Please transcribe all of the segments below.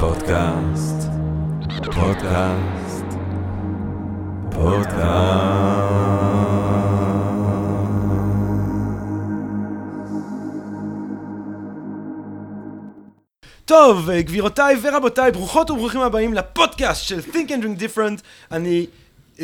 פודקאסט, פודקאסט, פודקאסט. טוב, גבירותיי ורבותיי, ברוכות וברוכים הבאים לפודקאסט של Think and Drink Different. אני...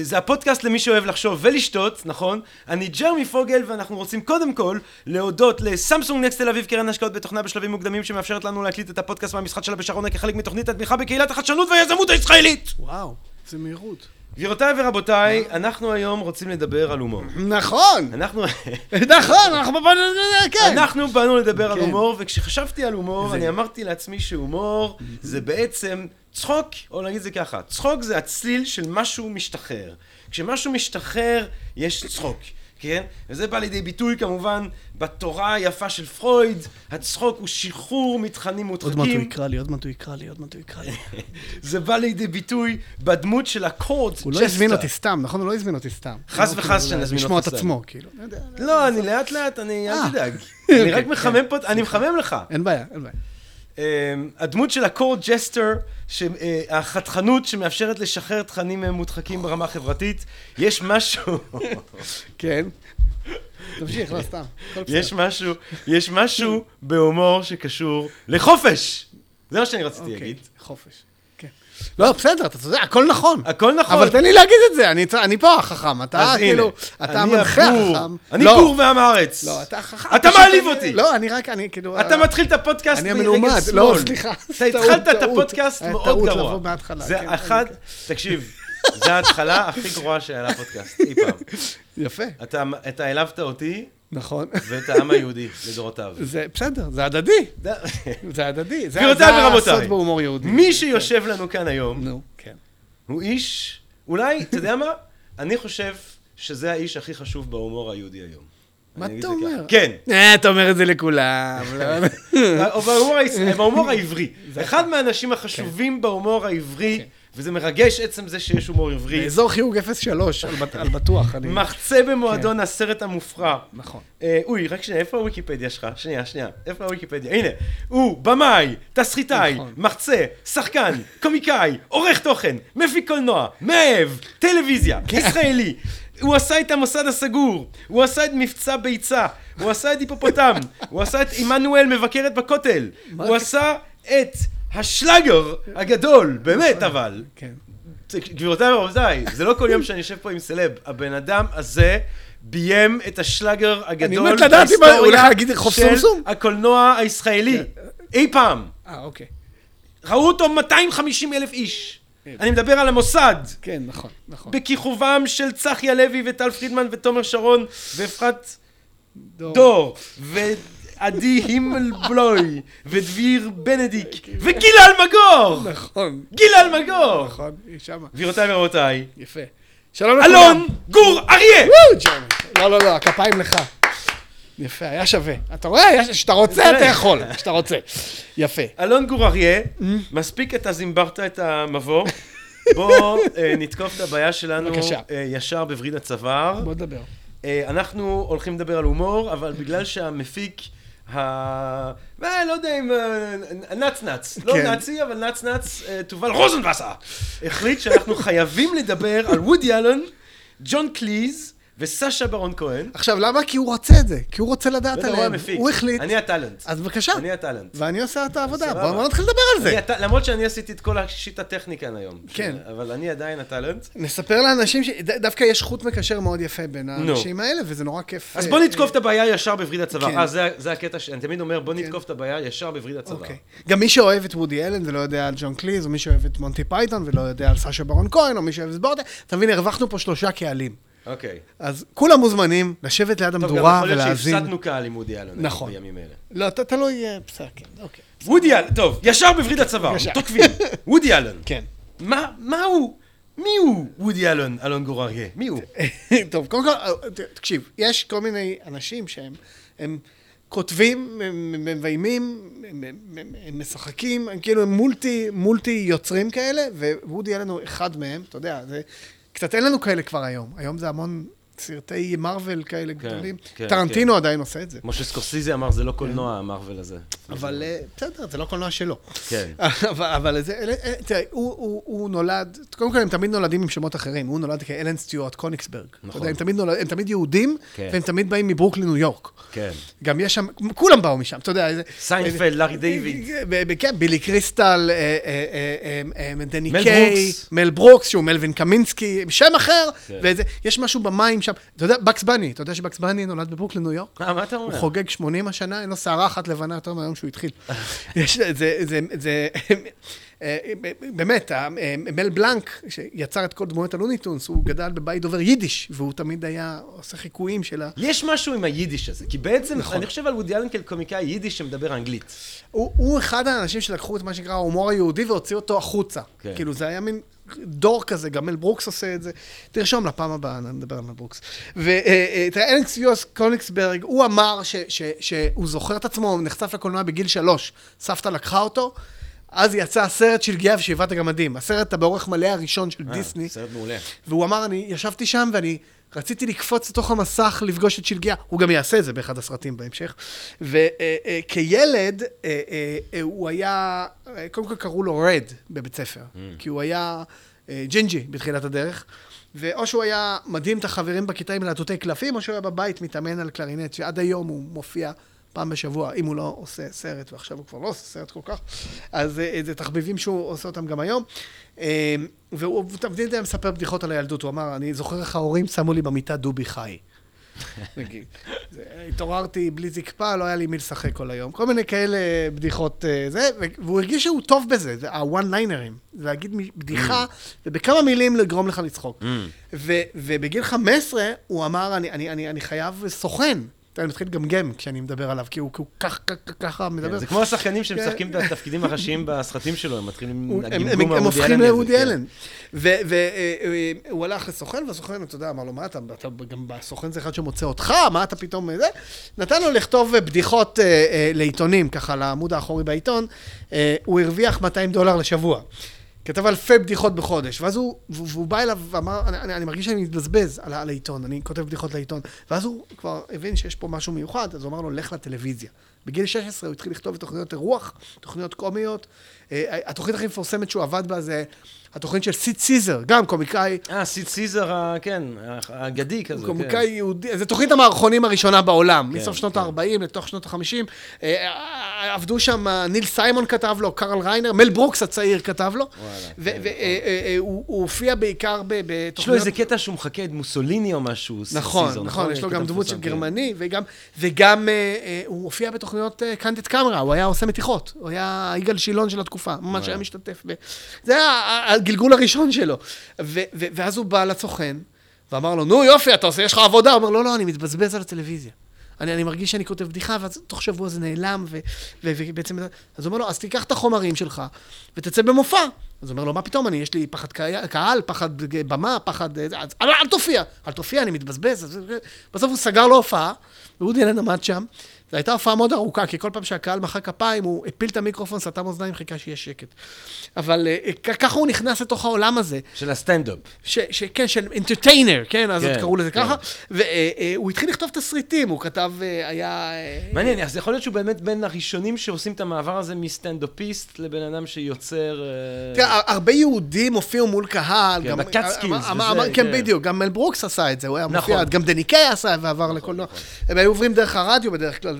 זה הפודקאסט למי שאוהב לחשוב ולשתות, נכון? אני ג'רמי פוגל ואנחנו רוצים קודם כל להודות לסמסונג נקסט תל אביב קרן השקעות בתוכנה בשלבים מוקדמים שמאפשרת לנו להקליט את הפודקאסט מהמשחק שלה בשרונה כחלק מתוכנית התמיכה בקהילת החדשנות והיזמות הישראלית! וואו, איזה מהירות. גבירותיי ורבותיי, אנחנו היום רוצים לדבר על הומור. נכון! אנחנו... נכון, אנחנו באנו, כן. אנחנו באנו לדבר על כן. הומור, וכשחשבתי על הומור, אני אמרתי לעצמי שהומור זה בעצם צחוק, או נגיד זה ככה, צחוק זה הצליל של משהו משתחרר. כשמשהו משתחרר, יש צחוק. כן? וזה בא לידי ביטוי כמובן בתורה היפה של פרויד, הצחוק הוא שחרור מתכנים עוד מעט הוא מודחקים. יקרא לי, עוד מעט הוא יקרא לי, עוד מעט הוא יקרא לי. זה בא לידי ביטוי בדמות של הקורד הוא לא הזמין אותי סתם, נכון? הוא לא הזמין אותי סתם. חס לא, וחס כאילו, שנזמין לשמוע אותך את סתם. עצמו, כאילו. לא יודע, לא, אני לאט לאט, אני, אל אה. תדאג. אני אוקיי, רק מחמם פה, אני מחמם לך. אין בעיה, אין בעיה. אמ, הדמות של הקורד ג'סטר, החתכנות שמאפשרת לשחרר תכנים אה, מודחקים ברמה החברתית, יש משהו, כן. תמשיך, לא סתם. יש משהו, יש משהו בהומור שקשור לחופש. זה מה שאני רציתי אוקיי, להגיד. חופש. לא, בסדר, אתה צודק, הכל נכון. הכל נכון. אבל תן לי להגיד את זה, אני אני פה החכם, אתה אז הנה, כאילו, אתה אני המנחה החכם. אני לא, בור ועם הארץ. לא, אתה חכם. אתה מעליב אותי. לא, אני רק, אני כאילו... אתה מתחיל את הפודקאסט אני ברגל המלומד, שמאל. לא, סליחה. אתה טעות, התחלת את טעות. הפודקאסט היה מאוד טעות גרוע. לבוא מההתחלה, זה כן, אחד, כן. תקשיב, זה ההתחלה הכי גרועה שהיה לפודקאסט אי פעם. יפה, אתה העלבת אותי נכון. ואת העם היהודי לדורותיו. זה בסדר, זה הדדי. זה- הדדי. זה גבירותיי זה ורבותיי, הסוד בהומור יהודי. מי שיושב לנו כאן היום, נו, כן. הוא איש, אולי, אתה יודע מה? אני חושב שזה האיש הכי חשוב בהומור היהודי היום. מה אתה. אומר? כן. אה, אתה אומר את זה לכולם. לא. היש- בהומור העברי. אחד מהאנשים החשובים בהומור העברי, וזה מרגש עצם זה שיש הומור עברי, באזור חיוג 03, על בט- על בטוח. אני- מחצה במועדון הסרט המופרע. נכון. אה, אוי, רק שנייה, איפה הוויקיפדיה שלך? שנייה, שנייה, איפה הוויקיפדיה? הנה, הוא במאי, תסריטאי, נכון. מחצה, שחקן, קומיקאי, עורך תוכן, מפיק קולנוע, מאהב, טלוויזיה, כן. ישראלי. הוא עשה את המוסד הסגור, הוא עשה את מבצע ביצה, הוא עשה את היפופוטם, הוא עשה את עמנואל מבקרת בכותל, הוא? עשה את השלאגר הגדול, באמת אבל. כן. גבירותיי ורבותיי, זה לא כל יום שאני יושב פה עם סלב. הבן אדם הזה ביים את השלאגר הגדול חוף של? הקולנוע הישראלי. אי פעם. אה, אוקיי. ראו אותו 250 אלף איש. אני מדבר על המוסד. כן, נכון, נכון. בכיכובם של צחי הלוי וטל פרידמן ותומר שרון ואפרת דור. דור ועדי הימלבלוי ודביר בנדיק וגיל אלמגור! נכון, גיל אלמגור! נכון, היא שמה. גבירותיי ורבותיי, יפה. שלום לכולם. אלון גור אריה! לא, לא, לא, הכפיים לך. יפה, היה שווה. אתה רואה, כשאתה רוצה, אתה יכול. כשאתה רוצה. יפה. אלון גור אריה, מספיק אתה זימברת את המבוא. בוא אה, נתקוף את הבעיה שלנו. אה, ישר בווריד הצוואר. בוא נדבר. אה, אנחנו הולכים לדבר על הומור, אבל בגלל שהמפיק ה... אה, לא יודע אם... אה, נצנץ. לא כן. נאצי, אבל נצנץ, אה, תובל רוזנבסר, החליט שאנחנו חייבים לדבר על וודי אלון, ג'ון קליז וסשה ברון כהן. עכשיו, למה? כי הוא רוצה את זה. כי הוא רוצה לדעת בטח, הוא עליהם. המפיק. הוא החליט. אני הטאלנט. אז בבקשה. אני הטאלנט. ואני עושה את העבודה. בואו נתחיל לדבר על זה. אני הט- למרות שאני עשיתי את כל השיט הטכני כאן היום. כן. אבל אני עדיין הטאלנט. נספר לאנשים שדווקא יש חוט מקשר מאוד יפה בין האנשים האלה, וזה נורא כיף. אז אה, בוא נתקוף את הבעיה ישר בווריד הצוואר. כן. אה, זה- זה הקטע שאני תמיד אומר, בוא נתקוף את הבעיה ישר בווריד הצוואר. אוקיי. גם מי שאוהב את וודי אלן ולא יודע על ג'ון קליז, או מי שאוהב את מונטי פייתון ולא יודע על סשה ברון כהן, או מי שאוהב את את בורט, אתה מבין, הרווחנו פה שלושה קהלים. אוקיי. אז כולם מוזמנים לשבת ליד טוב, גם המדורה יכול להיות ולהאזין. שהפסדנו קהל עם וודי אלן נכון. בימים אלה. לא, תלוי, אה, בסדר, כן, אוקיי. וודי אלן, טוב, ישר בווריד הצוואר. תוקפים. וודי אלון. כן. מה מה הוא? מי הוא וודי אלון, אלון גור אריה? מי הוא? טוב, קודם כל, אה, תקשיב, יש כל מיני אנשים שהם הם כותבים, הם מביימים, הם- הם- הם משחקים, הם כאילו הם מולטי, מולטי יוצרים כאלה, ווודי אלן הוא אחד מהם, אתה יודע, זה... קצת אין לנו כאלה כבר היום. היום זה המון סרטי מארוול כאלה כן, גדולים. כן, טרנטינו עדיין עושה את זה. כמו שסקורסיזי אמר, זה לא קולנוע, המרוויל הזה. אבל אה, בסדר, זה לא קולנוע שלו. כן. אבל, אבל זה, אלה- אלה- תראה, הוא, הוא, הוא נולד, קודם כל הם תמיד נולדים עם שמות אחרים, הוא נולד כאלן סטיוארט קוניגסברג. נכון. אתה יודע, הם תמיד, נולד, הם תמיד יהודים, כן. והם תמיד באים מברוקלין, ניו יורק. כן. גם יש שם, כולם באו משם, אתה יודע. סיינפלד, לארי דיוויד. כן, בילי קריסטל, אה, אה, אה, אה, אה, דני קיי. מל ברוקס, שהוא מלווין קמינסקי, שם אחר, כן. וזה, יש משהו במים שם. אתה יודע, בקס בני, אתה יודע שבקס בני נולד בברוקלין, ניו יורק? אה, מה אתה אומר? הוא חוגג 80 השנה, אין לו שערה אחת לבנה יותר מהיום שהוא התחיל. יש, זה, זה, זה, באמת, ה- אה, מל בלנק, שיצר את כל דמויות הלוניטונס, הוא גדל בבית דובר יידיש, והוא תמיד היה עושה חיקויים של ה... יש משהו עם היידיש הזה, כי בעצם, נכון. אני חושב על וודי אלן כקומיקאי יידיש שמדבר אנגלית. הוא, הוא אחד האנשים שלקחו את מה שנקרא ההומור היהודי והוציאו אותו החוצה. כן. כאילו, זה היה מין דור כזה, גם מל ברוקס עושה את זה. תרשום לפעם הבאה, נדבר על מל ברוקס. ותראה, אלן סטיוארט קוניגסברג, הוא אמר ש, ש, שהוא זוכר את עצמו, הוא נחשף לקולנוע בגיל שלוש. סבתא לקחה אותו, אז יצא הסרט של גיאה ושבעת הגמדים. הסרט באורך מלא הראשון של אה, דיסני. סרט מעולה. והוא אמר, אני ישבתי שם ואני רציתי לקפוץ לתוך המסך, לפגוש את שלגיה. הוא גם יעשה את זה באחד הסרטים בהמשך. וכילד, הוא היה, אה, קודם כל קראו לו רד בבית ספר, כי הוא היה אה, ג'ינג'י בתחילת הדרך. ואו שהוא היה מדהים את החברים בכיתה עם להטוטי קלפים, או שהוא היה בבית מתאמן על קלרינט, שעד היום הוא מופיע פעם בשבוע, אם הוא לא עושה סרט, ועכשיו הוא כבר לא עושה סרט כל כך, אז אה, זה תחביבים שהוא עושה אותם גם היום. אה, והוא תמיד היה מספר בדיחות על הילדות, הוא אמר, אני זוכר איך ההורים שמו לי במיטה דובי חי. נגיד. התעוררתי בלי זקפה, לא היה לי מי לשחק כל היום. כל מיני כאלה בדיחות, אה, זה, והוא הרגיש שהוא טוב בזה, זה הוואן ליינרים. זה להגיד בדיחה, ובכמה מילים לגרום לך לצחוק. ו- ובגיל 15, הוא אמר, אני, אני, אני, אני חייב סוכן. אתה מתחיל לגמגם כשאני מדבר עליו, כי הוא ככה מדבר. כן, זה כמו השחקנים כן. שמשחקים את התפקידים הראשיים בסרטים שלו, הם מתחילים להגיד הם, הופכים כן. אלן. והוא הלך לסוכן, והסוכן, אתה יודע, אמר לו, מה אתה, אתה גם בסוכן זה אחד שמוצא אותך, מה אתה פתאום זה? נתן לו לכתוב אה, בדיחות אה, אה, לעיתונים, ככה, לעמוד האחורי בעיתון. אה, הוא הרוויח 200 דולר לשבוע. כתב אלפי בדיחות בחודש, ואז הוא, והוא בא אליו ואמר, אני, אני, אני מרגיש שאני מתבזבז על, על העיתון, אני כותב בדיחות לעיתון. ואז הוא כבר הבין שיש פה משהו מיוחד, אז הוא אמר לו, לך לטלוויזיה. בגיל 16 הוא התחיל לכתוב תוכניות אירוח, תוכניות קומיות. אה, התוכנית הכי מפורסמת שהוא עבד בה זה התוכנית של סיד סיזר, גם קומיקאי, אה, סיד סיזר, כן, האגדי כזה, כן. קומיקאי יהודי, זו תוכנית המערכונים הראשונה בעולם, כן, מסוף שנות כן. ה-40 לתוך שנות ה-50. עבדו שם, אה, ניל סיימון כתב לו, קרל ריינר, מל ברוקס הצעיר כתב לו. וואלה, כן, והוא הופיע בעיקר ב- יש לו בתוכניות... איזה קטע שהוא מחקה את מוסוליני או משהו, סיד נכון, סיזר, נכון, יש לו גם דמות של כן. גרמני, וגם, וגם אה, אה, הוא הופיע בתוכניות אה, קנדט קמרה, הוא היה עושה מתיחות, הוא היה יגאל שילון של התקופה, ממש. היה משתתף. זה היה הגלגול הראשון שלו. ו- ו- ואז הוא בא לסוכן, ואמר לו, נו יופי, אתה עושה, יש לך עבודה. הוא אומר, לא, לא, אני מתבזבז על הטלוויזיה. אני, אני מרגיש שאני כותב בדיחה, ואז תוך שבוע זה נעלם, ו- ו- ובעצם... אז הוא אומר לו, אז תיקח את החומרים שלך, ותצא במופע. אז הוא אומר לו, מה פתאום, אני, יש לי פחד קהל, פחד במה, פחד... אז אל, אל תופיע, אל תופיע, אני מתבזבז. אז- בסוף הוא סגר לו הופעה, ואודי אלן עמד שם. זו הייתה הופעה מאוד ארוכה, כי כל פעם שהקהל מחא כפיים, הוא הפיל את המיקרופון, סתם אוזניים, חיכה שיהיה שקט. אבל אה, כ- ככה הוא נכנס לתוך העולם הזה. של הסטנדאפ. כן, של אינטרטיינר, כן, אז כן, עוד קראו לזה כן. ככה. והוא התחיל לכתוב תסריטים, הוא כתב, אה, היה... אה, מעניין, אז יכול להיות שהוא באמת בין הראשונים שעושים את המעבר הזה מסטנדאפיסט לבן אדם שיוצר... אה, תראה, הרבה יהודים הופיעו מול קהל. כן, גם- אמר- וזה, כן, כן. בדיוק, גם מל ברוקס עשה את זה, הוא היה נכון. מופיע, גם דני קיי עשה ועבר לקולנוע. הם היו עוברים דרך הרדיו בדרך כלל.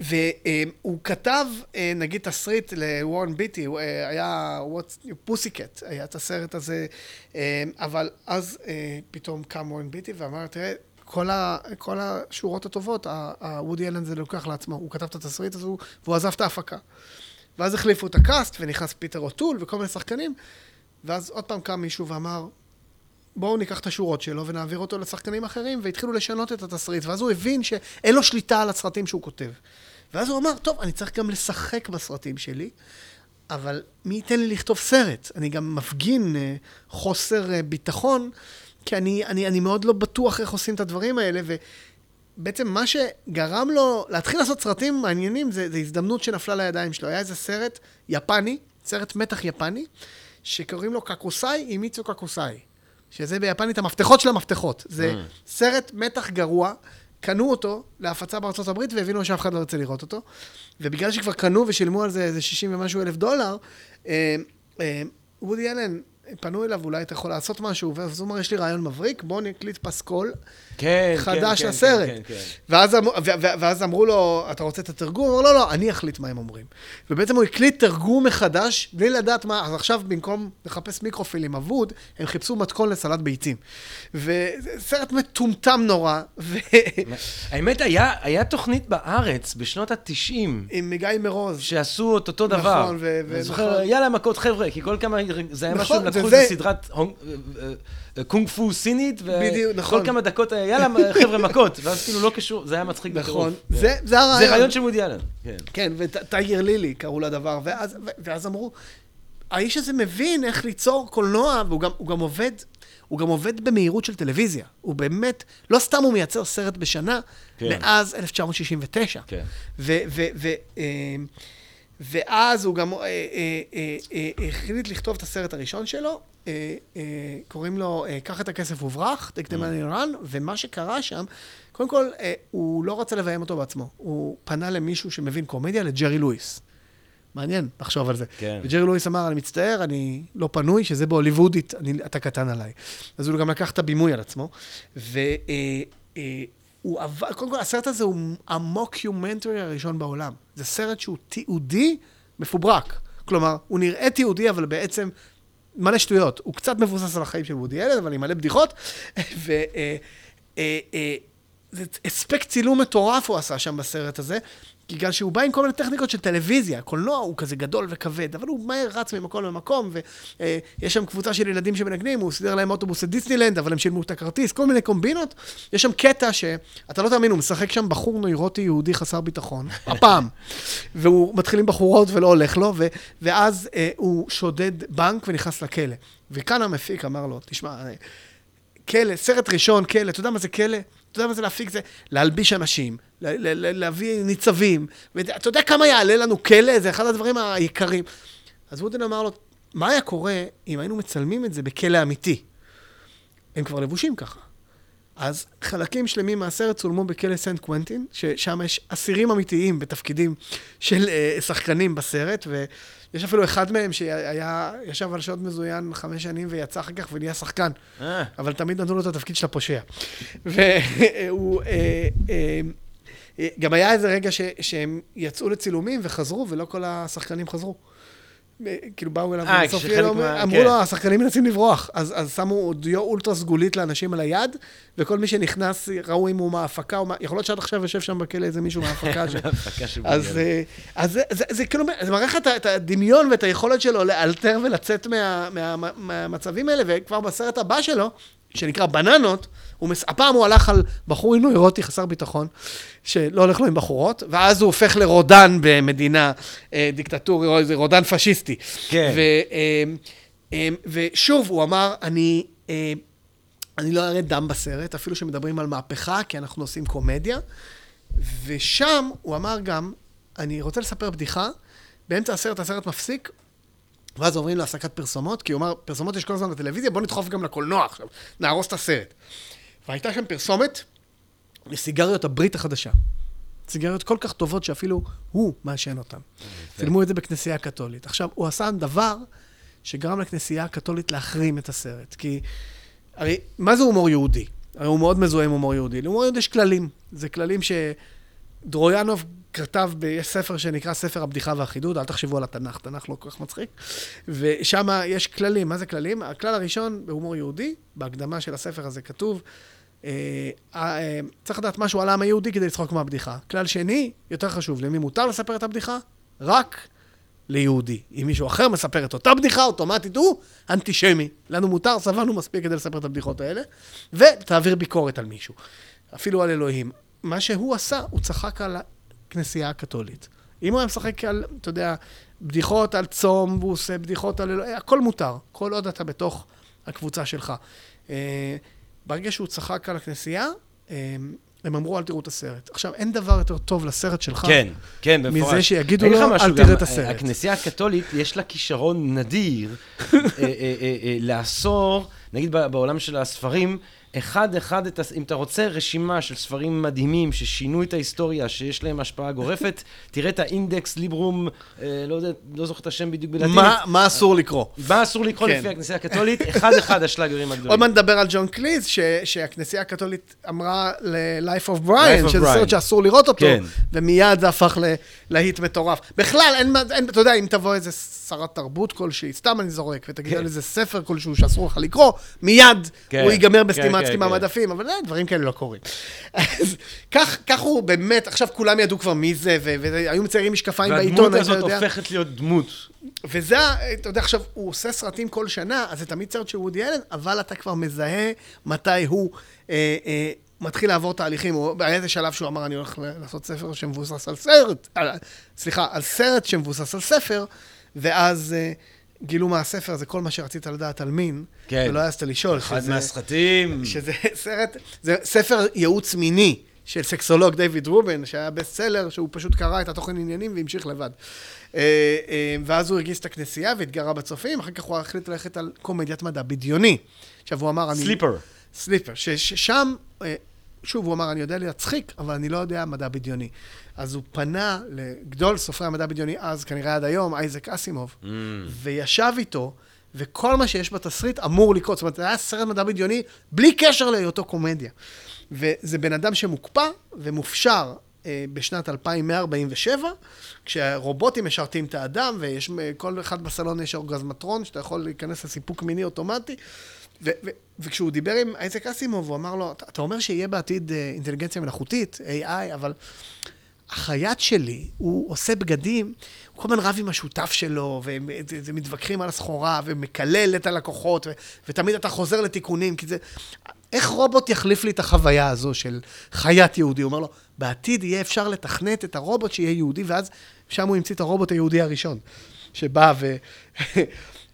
והוא כתב, אה, נגיד, תסריט לוורן ביטי, הוא, אה, היה Pussycat, היה את הסרט הזה, אה, אבל אז אה, פתאום קם וורן ביטי ואמר, תראה, כל, ה, כל השורות הטובות, הוודי אלן זה לוקח לעצמו, הוא כתב את התסריט הזה והוא עזב את ההפקה. ואז החליפו את ה cast, ונכנס פיטר אוטול וכל מיני שחקנים, ואז עוד פעם קם מישהו ואמר, בואו ניקח את השורות שלו ונעביר אותו לשחקנים אחרים, והתחילו לשנות את התסריט, ואז הוא הבין שאין לו שליטה על הסרטים שהוא כותב. ואז הוא אמר, טוב, אני צריך גם לשחק בסרטים שלי, אבל מי ייתן לי לכתוב סרט? אני גם מפגין אה, חוסר אה, ביטחון, כי אני, אני, אני מאוד לא בטוח איך עושים את הדברים האלה, ובעצם מה שגרם לו להתחיל לעשות סרטים מעניינים, זה, זה הזדמנות שנפלה לידיים שלו. היה איזה סרט יפני, סרט מתח יפני, שקוראים לו קקוסאי עם מיצו קקוסאי. שזה ביפנית המפתחות של המפתחות. זה Mm. סרט מתח גרוע, קנו אותו להפצה בארצות הברית והבינו שאף אחד לא ירצה לראות אותו. ובגלל שכבר קנו ושילמו על זה איזה 60 ומשהו אלף דולר, אה, אה, וודי אלן, פנו אליו, אולי אתה יכול לעשות משהו, ואז הוא אמר, יש לי רעיון מבריק, בוא נקליט פסקול כן, חדש כן, לסרט. כן, כן, כן. ואז, אמ- ו- ו- ואז אמרו לו, אתה רוצה את התרגום? הוא אמר, לא, לא, אני אחליט מה הם אומרים. ובעצם הוא הקליט תרגום מחדש, בלי לדעת מה, אז עכשיו במקום לחפש מיקרופילים אבוד, הם חיפשו מתכון לסלט ביצים. וסרט מטומטם נורא, ו... האמת, היה, היה תוכנית בארץ בשנות ה-90, עם גיא מרוז. שעשו את אותו נכון, דבר. ו- ו- אני זוכר, נכון. יאללה מכות חבר'ה, כי כל כמה, זה היה נכון, משהו, לקחו וזה- איזה סדרת הונג- אה, אה, קונג פו סינית, בדיוק, נכון. וכל כמה דקות, יאללה חבר'ה מכות, ואז כאילו לא קשור, זה היה מצחיק בטירוף. נכון. זה, הרעיון. זה רעיון של וודי אלן, כן. כן, וטייגר לילי קראו לדבר, ואז, ו- אמרו, האיש הזה מבין איך ליצור קולנוע, והוא גם, עובד, הוא גם עובד במהירות של טלוויזיה. הוא באמת, לא סתם הוא מייצר סרט בשנה, כן. מאז 1969. כן. ו, ו, ו, אה, ואז הוא גם אה, אה, אה, אה, החליט לכתוב את הסרט הראשון שלו, אה, אה, קוראים לו אה, קח את הכסף וברח, take the money run, ומה שקרה שם, קודם כל, אה, הוא לא רצה לביים אותו בעצמו, הוא פנה למישהו שמבין קומדיה, לג'רי לואיס. מעניין לחשוב על זה. כן. וג'רי לואיס אמר, אני מצטער, אני לא פנוי, שזה בהוליוודית, אני, אתה קטן עליי. אז הוא גם לקח את הבימוי על עצמו, והוא עבר, קודם כל, הסרט הזה הוא המוקיומנטרי הראשון בעולם. זה סרט שהוא תיעודי מפוברק. כלומר, הוא נראה תיעודי, אבל בעצם מלא שטויות. הוא קצת מבוסס על החיים של וודי ילד, אבל עם מלא בדיחות. ו... אה, אה, אה, זה הספק צילום מטורף הוא עשה שם בסרט הזה, בגלל שהוא בא עם כל מיני טכניקות של טלוויזיה. הקולנוע הוא כזה גדול וכבד, אבל הוא מהר רץ ממקום למקום, ויש שם קבוצה של ילדים שמנגנים, הוא סידר להם אוטובוס לדיסנילנד, אבל הם שילמו את הכרטיס, כל מיני קומבינות. יש שם קטע שאתה לא תאמין, הוא משחק שם בחור נוירוטי יהודי חסר ביטחון, הפעם. והוא מתחיל עם בחורות ולא הולך לו, ו- ואז אה, הוא שודד בנק ונכנס לכלא. וכאן המפיק אמר לו, תשמע, אה, כלא, סרט ראשון, כלא, אתה יודע מה זה כלא? אתה יודע מה זה להפיק זה? להלביש אנשים, להביא ניצבים. ואתה יודע כמה יעלה לנו כלא? זה אחד הדברים היקרים. אז וודן אמר לו, מה היה קורה אם היינו מצלמים את זה בכלא אמיתי? הם כבר לבושים ככה. אז חלקים שלמים מהסרט צולמו בכלא סנט קוונטין, ששם יש אסירים אמיתיים בתפקידים של uh, שחקנים בסרט, ויש אפילו אחד מהם שהיה, ישב על שעות מזוין חמש שנים ויצא אחר כך ונהיה שחקן. אה, אבל תמיד נתנו לו את התפקיד של הפושע. והוא... אה, אה, גם היה איזה רגע ש, שהם יצאו לצילומים וחזרו, ולא כל השחקנים חזרו. אה, כאילו באו אליו אה, בסוף מה- אמרו כן. לו, השחקנים מנסים לברוח. אז, אז שמו דיו אולטרה סגולית לאנשים על היד, וכל מי שנכנס, ראו אם הוא מההפקה או מה... יכול להיות שעד עכשיו יושב שם בכלא איזה מישהו מההפקה. ש... אז. אה, אז זה, זה, זה כאילו, זה מראה לך את הדמיון ואת היכולת שלו לאלתר ולצאת מה, מה, מה, מהמצבים האלה, וכבר בסרט הבא שלו, שנקרא בננות, הוא מס... הפעם הוא הלך על בחור נוירוטי חסר ביטחון, שלא הולך לו עם בחורות, ואז הוא הופך לרודן במדינה אה, איזה רודן פשיסטי. כן. ו, אה, אה, ושוב, הוא אמר, אני... אה, אני לא אראה דם בסרט, אפילו שמדברים על מהפכה, כי אנחנו עושים קומדיה. ושם הוא אמר גם, אני רוצה לספר בדיחה, באמצע הסרט הסרט מפסיק, ואז עוברים להפסקת פרסומות, כי הוא אמר, פרסומות יש כל הזמן בטלוויזיה, בוא נדחוף גם לקולנוע עכשיו, נהרוס את הסרט. והייתה שם פרסומת לסיגריות הברית החדשה. סיגריות כל כך טובות שאפילו הוא מעשן אותן. צילמו את זה בכנסייה הקתולית. עכשיו, הוא עשה דבר שגרם לכנסייה הקתולית להחרים את הסרט. כי, הרי, מה זה הומור יהודי? הרי הוא מאוד מזוהה עם הומור יהודי. להומור יהודי יש כללים. זה כללים שדרויאנוב כתב בספר שנקרא ספר הבדיחה והחידוד, אל תחשבו על התנ"ך, תנ"ך לא כל כך מצחיק. ושם יש כללים. מה זה כללים? הכלל הראשון בהומור יהודי, בהקדמה של הספר הזה כתוב, צריך לדעת משהו על העם היהודי כדי לצחוק מהבדיחה. כלל שני, יותר חשוב, למי מותר לספר את הבדיחה? רק ליהודי. אם מישהו אחר מספר את אותה בדיחה, אוטומטית הוא אנטישמי. לנו מותר, סבלנו מספיק כדי לספר את הבדיחות האלה, ותעביר ביקורת על מישהו. אפילו על אלוהים. מה שהוא עשה, הוא צחק על הכנסייה הקתולית. אם הוא היה משחק על, אתה יודע, בדיחות על צום, והוא עושה בדיחות על אלוהים, הכל מותר, כל עוד אתה בתוך הקבוצה שלך. ברגע שהוא צחק על הכנסייה, הם אמרו, אל תראו את הסרט. עכשיו, אין דבר יותר טוב לסרט שלך. כן, כן, במפורש. מזה שיגידו לו, "אל תראה את הסרט." הכנסייה הקתולית, יש לה כישרון נדיר אה, אה, אה, לאסור, נגיד בעולם של הספרים, אחד-אחד, את הס- אם אתה רוצה רשימה של ספרים מדהימים ששינו את ההיסטוריה, שיש להם השפעה גורפת, תראה את האינדקס ליברום, אה, לא יודע, לא זוכר את השם בדיוק בלטינית. מה, מה אסור לקרוא? מה אסור לקרוא כן. לפי הכנסייה הקתולית? אחד-אחד השלאגרים עוד הגדולים. מעט נדבר על ג'ון קליז, ש, שהכנסייה הקתולית אמרה ל-Life of Life Brian, of שזה Brian. סרט שאסור לראות אותו, כן. ומיד זה הפך ל- להיט מטורף. בכלל, אין, אין, אתה יודע, אם תבוא איזה שרת תרבות כלשהי, סתם אני זורק, ותגיד כן. על איזה ספר כלשהו שאסור לך לקרוא, מיד כן, הוא ייגמר כן, בסתימת כן, סתימה כן. מדפים, אבל אה, דברים כאלה לא קורים. אז כך, כך הוא באמת, עכשיו כולם ידעו כבר מי זה, והיו מציירים משקפיים בעיתון, והדמות היית הזאת יודע. הופכת להיות דמות. וזה, אתה יודע, עכשיו, הוא עושה סרטים כל שנה, אז זה תמיד סרט של וודי אלן, אבל אתה כבר מזהה מתי הוא אה, אה, מתחיל לעבור תהליכים. הוא- היה איזה שלב שהוא אמר, אני הולך לעשות ספר שמבוסס על סרט, על, סליחה, על סרט שמבוסס על ספר, ואז אה, גילו מה הספר, זה כל מה שרצית לדעת על מין, כן. ולא העזת לשאול. אחד שזה- מהסרטים. שזה סרט, זה ספר ייעוץ מיני של סקסולוג דיוויד רובן, שהיה בסט סלר, שהוא פשוט קרא את התוכן עניינים והמשיך לבד. אה, אה, ואז הוא הרגיז את הכנסייה והתגרה בצופים, אחר כך הוא החליט ללכת על קומדיית מדע בדיוני. עכשיו, הוא אמר, אני... סליפר. סליפר, ש- ששם, שוב, הוא אמר, אני יודע להצחיק, אבל אני לא יודע מדע בדיוני. אז הוא פנה לגדול סופרי המדע בדיוני אז, כנראה עד היום, אייזק אסימוב, Mm. וישב איתו, וכל מה שיש בתסריט אמור לקרות. זאת אומרת, זה היה סרט מדע בדיוני בלי קשר להיותו קומדיה. וזה בן אדם שמוקפא ומופשר אה, בשנת 2147, כשהרובוטים משרתים את האדם, ויש, כל אחד בסלון יש אורגזמטרון, שאתה יכול להיכנס לסיפוק מיני אוטומטי. ו- ו- וכשהוא דיבר עם אייזק אסימוב, הוא אמר לו, "אתה- אתה אומר שיהיה בעתיד אה, אינטליגנציה מלאכותית, AI, אבל החייט שלי, הוא עושה בגדים, הוא כל הזמן רב עם השותף שלו, והם זה מתווכחים על הסחורה, ומקלל את הלקוחות, ו- ותמיד אתה חוזר לתיקונים, כי זה... איך רובוט יחליף לי את החוויה הזו של חייט יהודי? הוא אומר לו, בעתיד יהיה אפשר לתכנת את הרובוט שיהיה יהודי, ואז שם הוא המציא את הרובוט היהודי הראשון, שבא ו...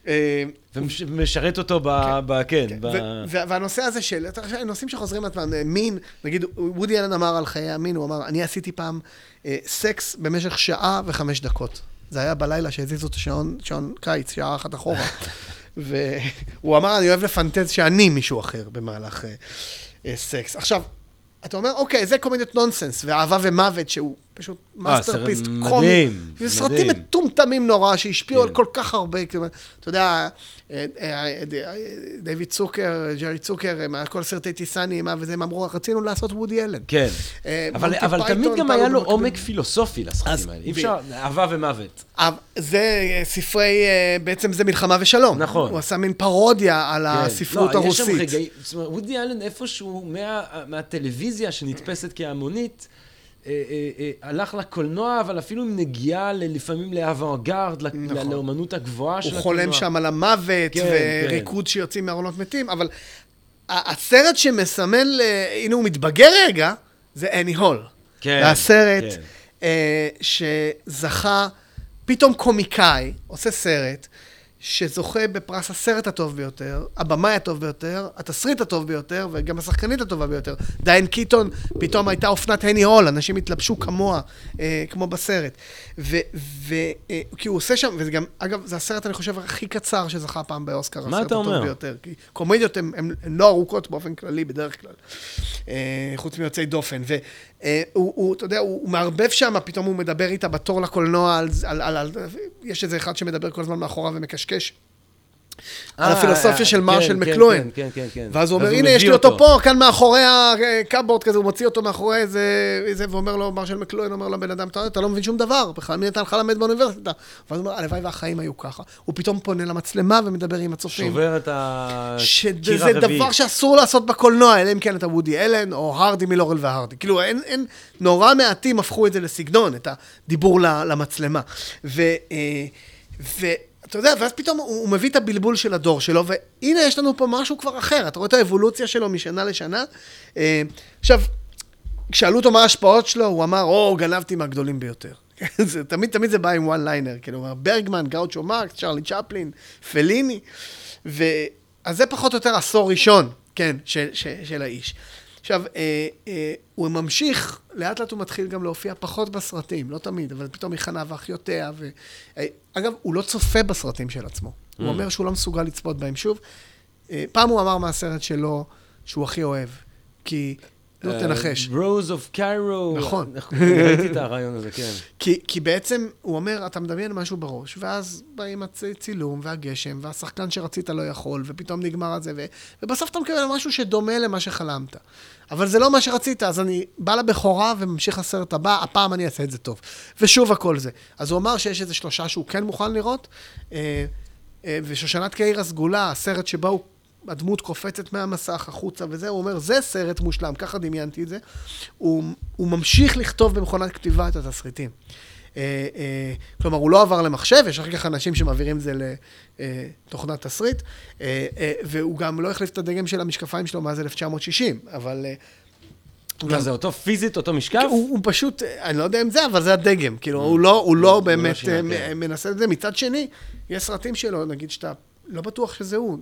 אה, ומשרת אותו ב... ב- כן, ב... ו- ו- והנושא הזה של, נושאים שחוזרים לעצמם, אה, מין, נגיד, וודי אלן אמר על חיי המין, הוא אמר, אני עשיתי פעם אה, סקס במשך שעה וחמש דקות. זה היה בלילה שהזיזו את השעון, שעון קיץ, שעה אחת אחורה. והוא אמר, אני אוהב לפנטז שאני מישהו אחר במהלך סקס. עכשיו, אתה אומר, אוקיי, זה קומדיות נונסנס, ואהבה ומוות, שהוא פשוט masterpiece סרט קומי. מדהים, זה סרטים מדהים. מטומטמים נורא, שהשפיעו כן. על כל כך הרבה, כאילו, אתה יודע, אה, אה, אה, דיוויד צוקר, ג'רי צוקר, כל סרטי טיסה נעימה וזה, הם אמרו, רצינו לעשות וודי אלן. כן. אה, אבל, תמיד גם היה לו. עומק פילוסופי לסרטים האלה. אי אפשר, אהבה ומוות. זה אה, ספרי, אה, בעצם זה מלחמה ושלום. נכון. הוא עשה מין פרודיה על כן. הספרות לא, יש שם הרוסית. רגעים, זאת אומרת, וודי אלן איפשהו מה, מהטלוויזיה שנתפסת כהמונית, אה, אה, אה, הלך לקולנוע, אבל אפילו עם נגיעה לפעמים לאוונגרד, נכון. לאומנות הגבוהה של הוא הקולנוע. חולם שם על המוות, כן, וריקוד שיוצאים מארונות מתים, אבל הסרט שמסמל, אה, הנה הוא מתבגר רגע, זה אני הול. כן, זה הסרט כן. אה, שזכה, פתאום קומיקאי עושה סרט שזוכה בפרס הסרט הטוב ביותר, הבמאי הטוב ביותר, התסריט הטוב ביותר, וגם השחקנית הטובה ביותר. דיין קיטון, פתאום הייתה אופנת הני הול, אנשים התלבשו כמוה, אה, כמו בסרט. ו... ו אה, כי הוא עושה שם, וזה גם, אגב, זה הסרט, אני חושב, הכי קצר שזכה פעם באוסקר, מה הסרט אתה הטוב אומר? ביותר. כי קומדיות הן לא ארוכות באופן כללי, בדרך כלל. אה, חוץ מיוצאי דופן. והוא, אתה יודע, הוא, הוא מערבב שם, פתאום הוא מדבר איתה בתור לקולנוע, על, על, על, על, יש איזה אחד שמדבר כל הזמן מאחורה ומקשקש. על אה, הפילוסופיה אה, של כן, מרשל כן. כן, כן, כן, כן. ואז הוא אומר, הנה, יש לי אותו פה, כאן מאחורי ה cupboard כזה, הוא מוציא אותו מאחורי איזה, ואומר לו, מרשל מקלוהן אומר לבן אדם, "אתה- לא מבין שום דבר, בכלל מי נתן לך ללמד באוניברסיטה? ואז הוא אומר, הלוואי והחיים היו ככה. הוא פתאום פונה למצלמה ומדבר עם הצופים. שובר את הקיר שזה הרביעי. דבר שאסור לעשות בקולנוע, אלא אם כן אתה וודי אלן, או הרדי מלורל והרדי. כאילו, אין, נורא מעטים הפכו את זה לסגנון, את הדיבור למצלמה. ואתה יודע, ואז פתאום הוא, הוא מביא את הבלבול של הדור שלו, והנה יש לנו פה משהו כבר אחר, אתה רואה את האבולוציה שלו משנה לשנה. אה, עכשיו, כשאלו אותו מה ההשפעות שלו, הוא אמר, או, גנבתי מהגדולים ביותר. זה, תמיד, תמיד זה בא עם וואן ליינר, כאילו, ברגמן, גאוצ'ו מרקס, צ'רלי צ'פלין, פליני, ו... אז זה פחות או יותר עשור ראשון, כן, של, של, של האיש. עכשיו, אה, אה, הוא ממשיך, לאט לאט הוא מתחיל גם להופיע פחות בסרטים, לא תמיד, אבל פתאום היא חנה ואחיותיה. ו... אה, אגב, הוא לא צופה בסרטים של עצמו. הוא אומר שהוא לא מסוגל לצפות בהם שוב. אה, פעם הוא אמר מהסרט שלו שהוא הכי אוהב, כי... לא תנחש. רוז אוף קיירו. נכון. ראיתי את הרעיון הזה, כן. כי, כי בעצם, הוא אומר, אתה מדמיין משהו בראש, ואז באים הצילום והגשם, והשחקן שרצית לא יכול, ופתאום נגמר את זה, ו, ובסוף אתה מקבל משהו שדומה למה שחלמת. אבל זה לא מה שרצית, אז אני בא לבכורה וממשיך לסרט הבא, הפעם אני אעשה את זה טוב. ושוב הכל זה. אז הוא אמר שיש איזה שלושה שהוא כן מוכן לראות, אה, אה, ושושנת קהיר הסגולה, הסרט שבו הוא הדמות קופצת מהמסך החוצה וזה, הוא אומר, זה סרט מושלם, ככה דמיינתי את זה. הוא, הוא ממשיך לכתוב במכונת כתיבה את התסריטים. אה, אה, כלומר, הוא לא עבר למחשב, יש אחר כך אנשים שמעבירים את זה לתוכנת תסריט, אה, אה, והוא גם לא החליף את הדגם של המשקפיים שלו מאז 1960, אבל... אה, גם- זה אותו פיזית, אותו משקף? הוא, הוא פשוט, אני לא יודע אם זה, אבל זה הדגם. כאילו, הוא לא, הוא לא באמת שינה, אה, כן. מנסה את זה. מצד שני, יש סרטים שלו, נגיד שאתה לא בטוח שזה הוא.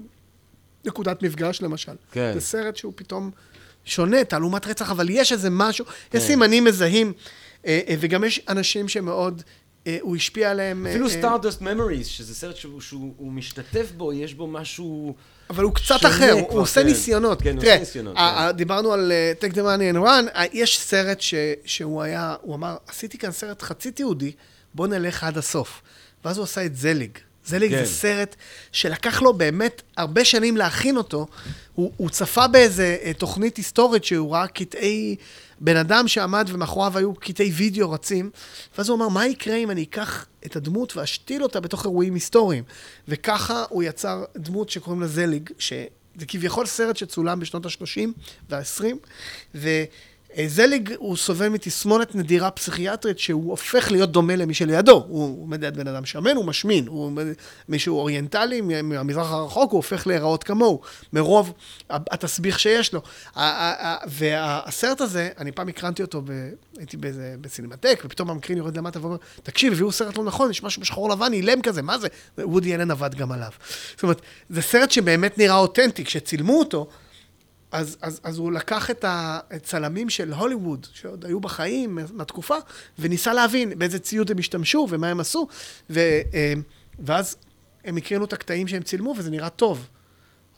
נקודת מפגש, למשל. כן. זה סרט שהוא פתאום שונה, תעלומת רצח, אבל יש איזה משהו, יש כן. סימנים מזהים, אה, אה, וגם יש אנשים שמאוד, אה, הוא השפיע עליהם. אפילו Stardust Memories, שזה סרט שהוא- שהוא הוא משתתף בו, יש בו משהו... אבל הוא קצת אחר, הוא כבר, עושה כן. ניסיונות. כן, הוא עושה ניסיונות, כן. דיברנו על אה, Take the money and run, יש סרט ש- שהוא היה, הוא אמר, עשיתי כאן סרט חצי תיעודי, בוא נלך עד הסוף. ואז הוא עשה את זליג. זליג כן. זה סרט שלקח לו באמת הרבה שנים להכין אותו. הוא, הוא צפה באיזה אה, תוכנית היסטורית שהוא ראה קטעי בן אדם שעמד ומאחוריו היו קטעי וידאו רצים, ואז הוא אמר, מה יקרה אם אני אקח את הדמות ואשתיל אותה בתוך אירועים היסטוריים? וככה הוא יצר דמות שקוראים לה זליג, שזה כביכול סרט שצולם בשנות ה-30 וה-20, וזליג הוא סובל מתסמונת נדירה פסיכיאטרית שהוא הופך להיות דומה למי שלידו. הוא עומד ליד בן אדם שמן, הוא משמין. הוא מישהו אוריינטלי מהמזרח הרחוק, הוא הופך להיראות כמוהו, מרוב התסביך שיש לו. והסרט הזה, אני פעם הקרנתי אותו, ב- הייתי באיזה, בסינמטק, ופתאום המקרין יורד למטה ואומר, תקשיב, הביאו סרט לא נכון, יש משהו בשחור לבן, אילם כזה, מה זה? וודי אלן עבד גם עליו. זאת אומרת, זה סרט שבאמת נראה אותנטי, כשצילמו אותו, אז, אז, אז הוא לקח את הצלמים של הוליווד, שעוד היו בחיים מהתקופה, וניסה להבין באיזה ציוד הם השתמשו ומה הם עשו, ו, אה, ואז הם הקרינו את הקטעים שהם צילמו, וזה נראה טוב.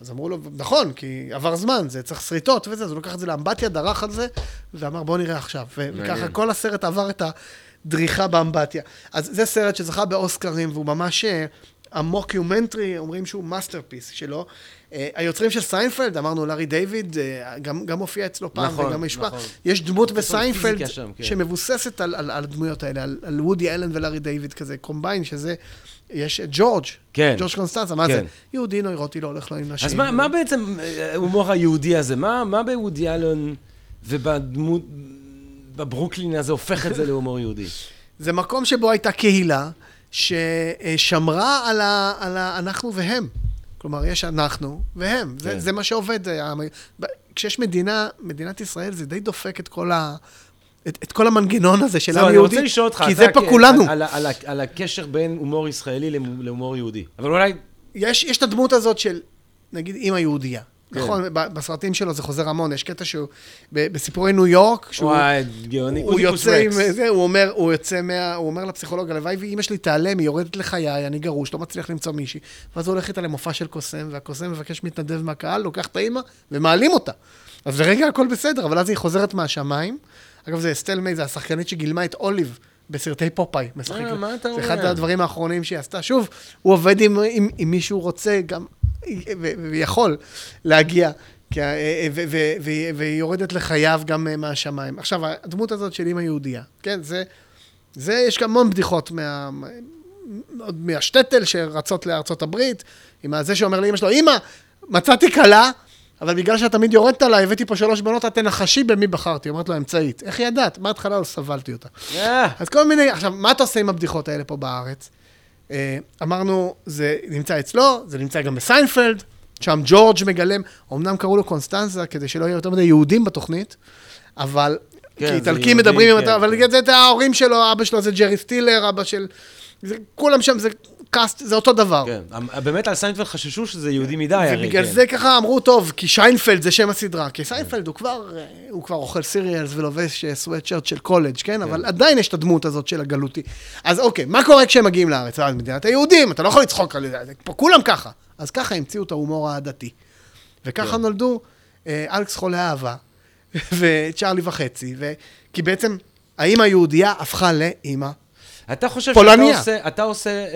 אז אמרו לו, נכון, כי עבר זמן, זה צריך שריטות וזה, אז הוא לקח את זה לאמבטיה, דרך על זה, ואמר, בוא נראה עכשיו. וככה. כל הסרט עבר את הדריכה באמבטיה. אז זה סרט שזכה באוסקרים, והוא ממש... המוקיומנטרי, אומרים שהוא masterpiece שלו. אה, היוצרים של סיינפלד, אמרנו, לארי דיוויד, אה, גם, גם הופיע אצלו פעם נכון, וגם השפע. נכון. יש דמות בסיינפלד שם, כן. שמבוססת על, על, על הדמויות האלה, על, על וודי אלן ולארי דיוויד כזה, combine, שזה, יש את ג'ורג', כן. ג'ורג' קונסטנצה, מה כן. זה? יהודי נוירוטי לא הולך לו עם נשים. אז מה, מה בעצם אה, ההומור היהודי הזה? מה, מה בוודי אלון ובדמות, בברוקלין הזה הופך את זה להומור יהודי? זה מקום שבו הייתה קהילה ששמרה על, ה, על ה, אנחנו והם. כלומר, יש אנחנו והם. זה, כן. זה מה שעובד. אה, כשיש מדינה, מדינת ישראל, זה די דופק את כל, ה, את, את כל המנגנון הזה של עם יהודי. כי זה פה כולנו. על, על, על, על הקשר בין הומור ישראלי להומ- להומור יהודי. אבל אולי... יש, יש את הדמות הזאת של, נגיד, אימא יהודייה. כן. נכון, בסרטים שלו זה חוזר המון, יש קטע שהוא, בסיפורי ניו יורק, שהוא וואי, גאוני. הוא יוצא עם. זה, הוא אומר, הוא יוצא מה... הוא אומר לפסיכולוג, הלוואי ואימא שלי תיעלם, היא יורדת לחיי, אני גרוש, לא מצליח למצוא מישהי. ואז הוא הולך איתה למופע של קוסם, והקוסם מבקש מתנדב מהקהל, לוקח את האימא, ומעלים אותה. אז לרגע הכל בסדר, אבל אז היא חוזרת מהשמיים. אגב, זה אסטל מיי, זה השחקנית שגילמה את אוליב בסרטי פופאי. משחקת. אה, מה אתה זה אחד אומר? הדברים האחרונים שהיא עשתה. שוב, הוא עובד עם, עם, עם מי שהוא רוצה, גם, ויכול להגיע. כי ה- ו- ו- ו- והיא יורדת לחייו גם אה, מהשמיים. עכשיו, הדמות הזאת של אימא יהודייה, כן, זה, זה, יש גם המון בדיחות מה, עוד מהשטטל שרצות לארצות הברית, עם הזה שאומר לאמא שלו, אמא, מצאתי כלה, אבל בגלל שאת תמיד יורדת עליי, הבאתי פה שלוש בנות, את תנחשי במי בחרתי. אומרת לו, אמצעית. איך ידעת? מההתחלה לא סבלתי אותה. אה, אז כל מיני, עכשיו, מה אתה עושה עם הבדיחות האלה פה בארץ? אה, אמרנו, זה נמצא אצלו, זה נמצא גם בסיינפלד, שם ג'ורג' מגלם, אמנם קראו לו קונסטנזה, כדי שלא יהיו יותר מדי יהודים בתוכנית, אבל, כן, כי איטלקים מדברים עם, כן, אבל כן. זה את ההורים שלו, אבא שלו זה ג'רי סטילר, אבא של... זה, כולם שם, זה cast, זה אותו דבר. כן, באמת על סיינפלד חששו שזה יהודי מדי, הרי. ובגלל כן. זה ככה אמרו, טוב, כי שיינפלד זה שם הסדרה. כי סיינפלד הוא כבר, אה, הוא כבר אוכל cereals ולובש סוואטשרט של קולג', כן? אבל עדיין יש את הדמות הזאת של הגלותי. אז אוקיי, מה קורה כשהם מגיעים לארץ? אה, מדינת היהודים, אתה לא יכול לצחוק על זה, פה כולם ככה. אז ככה המציאו את ההומור העדתי. וככה כן. נולדו אה, אלכס חולה אהבה, וצ'ארלי וחצי. כי בעצם האימא היהודייה הפכה לאימא. אתה חושב פולניה. שאתה עושה, אתה עושה אה,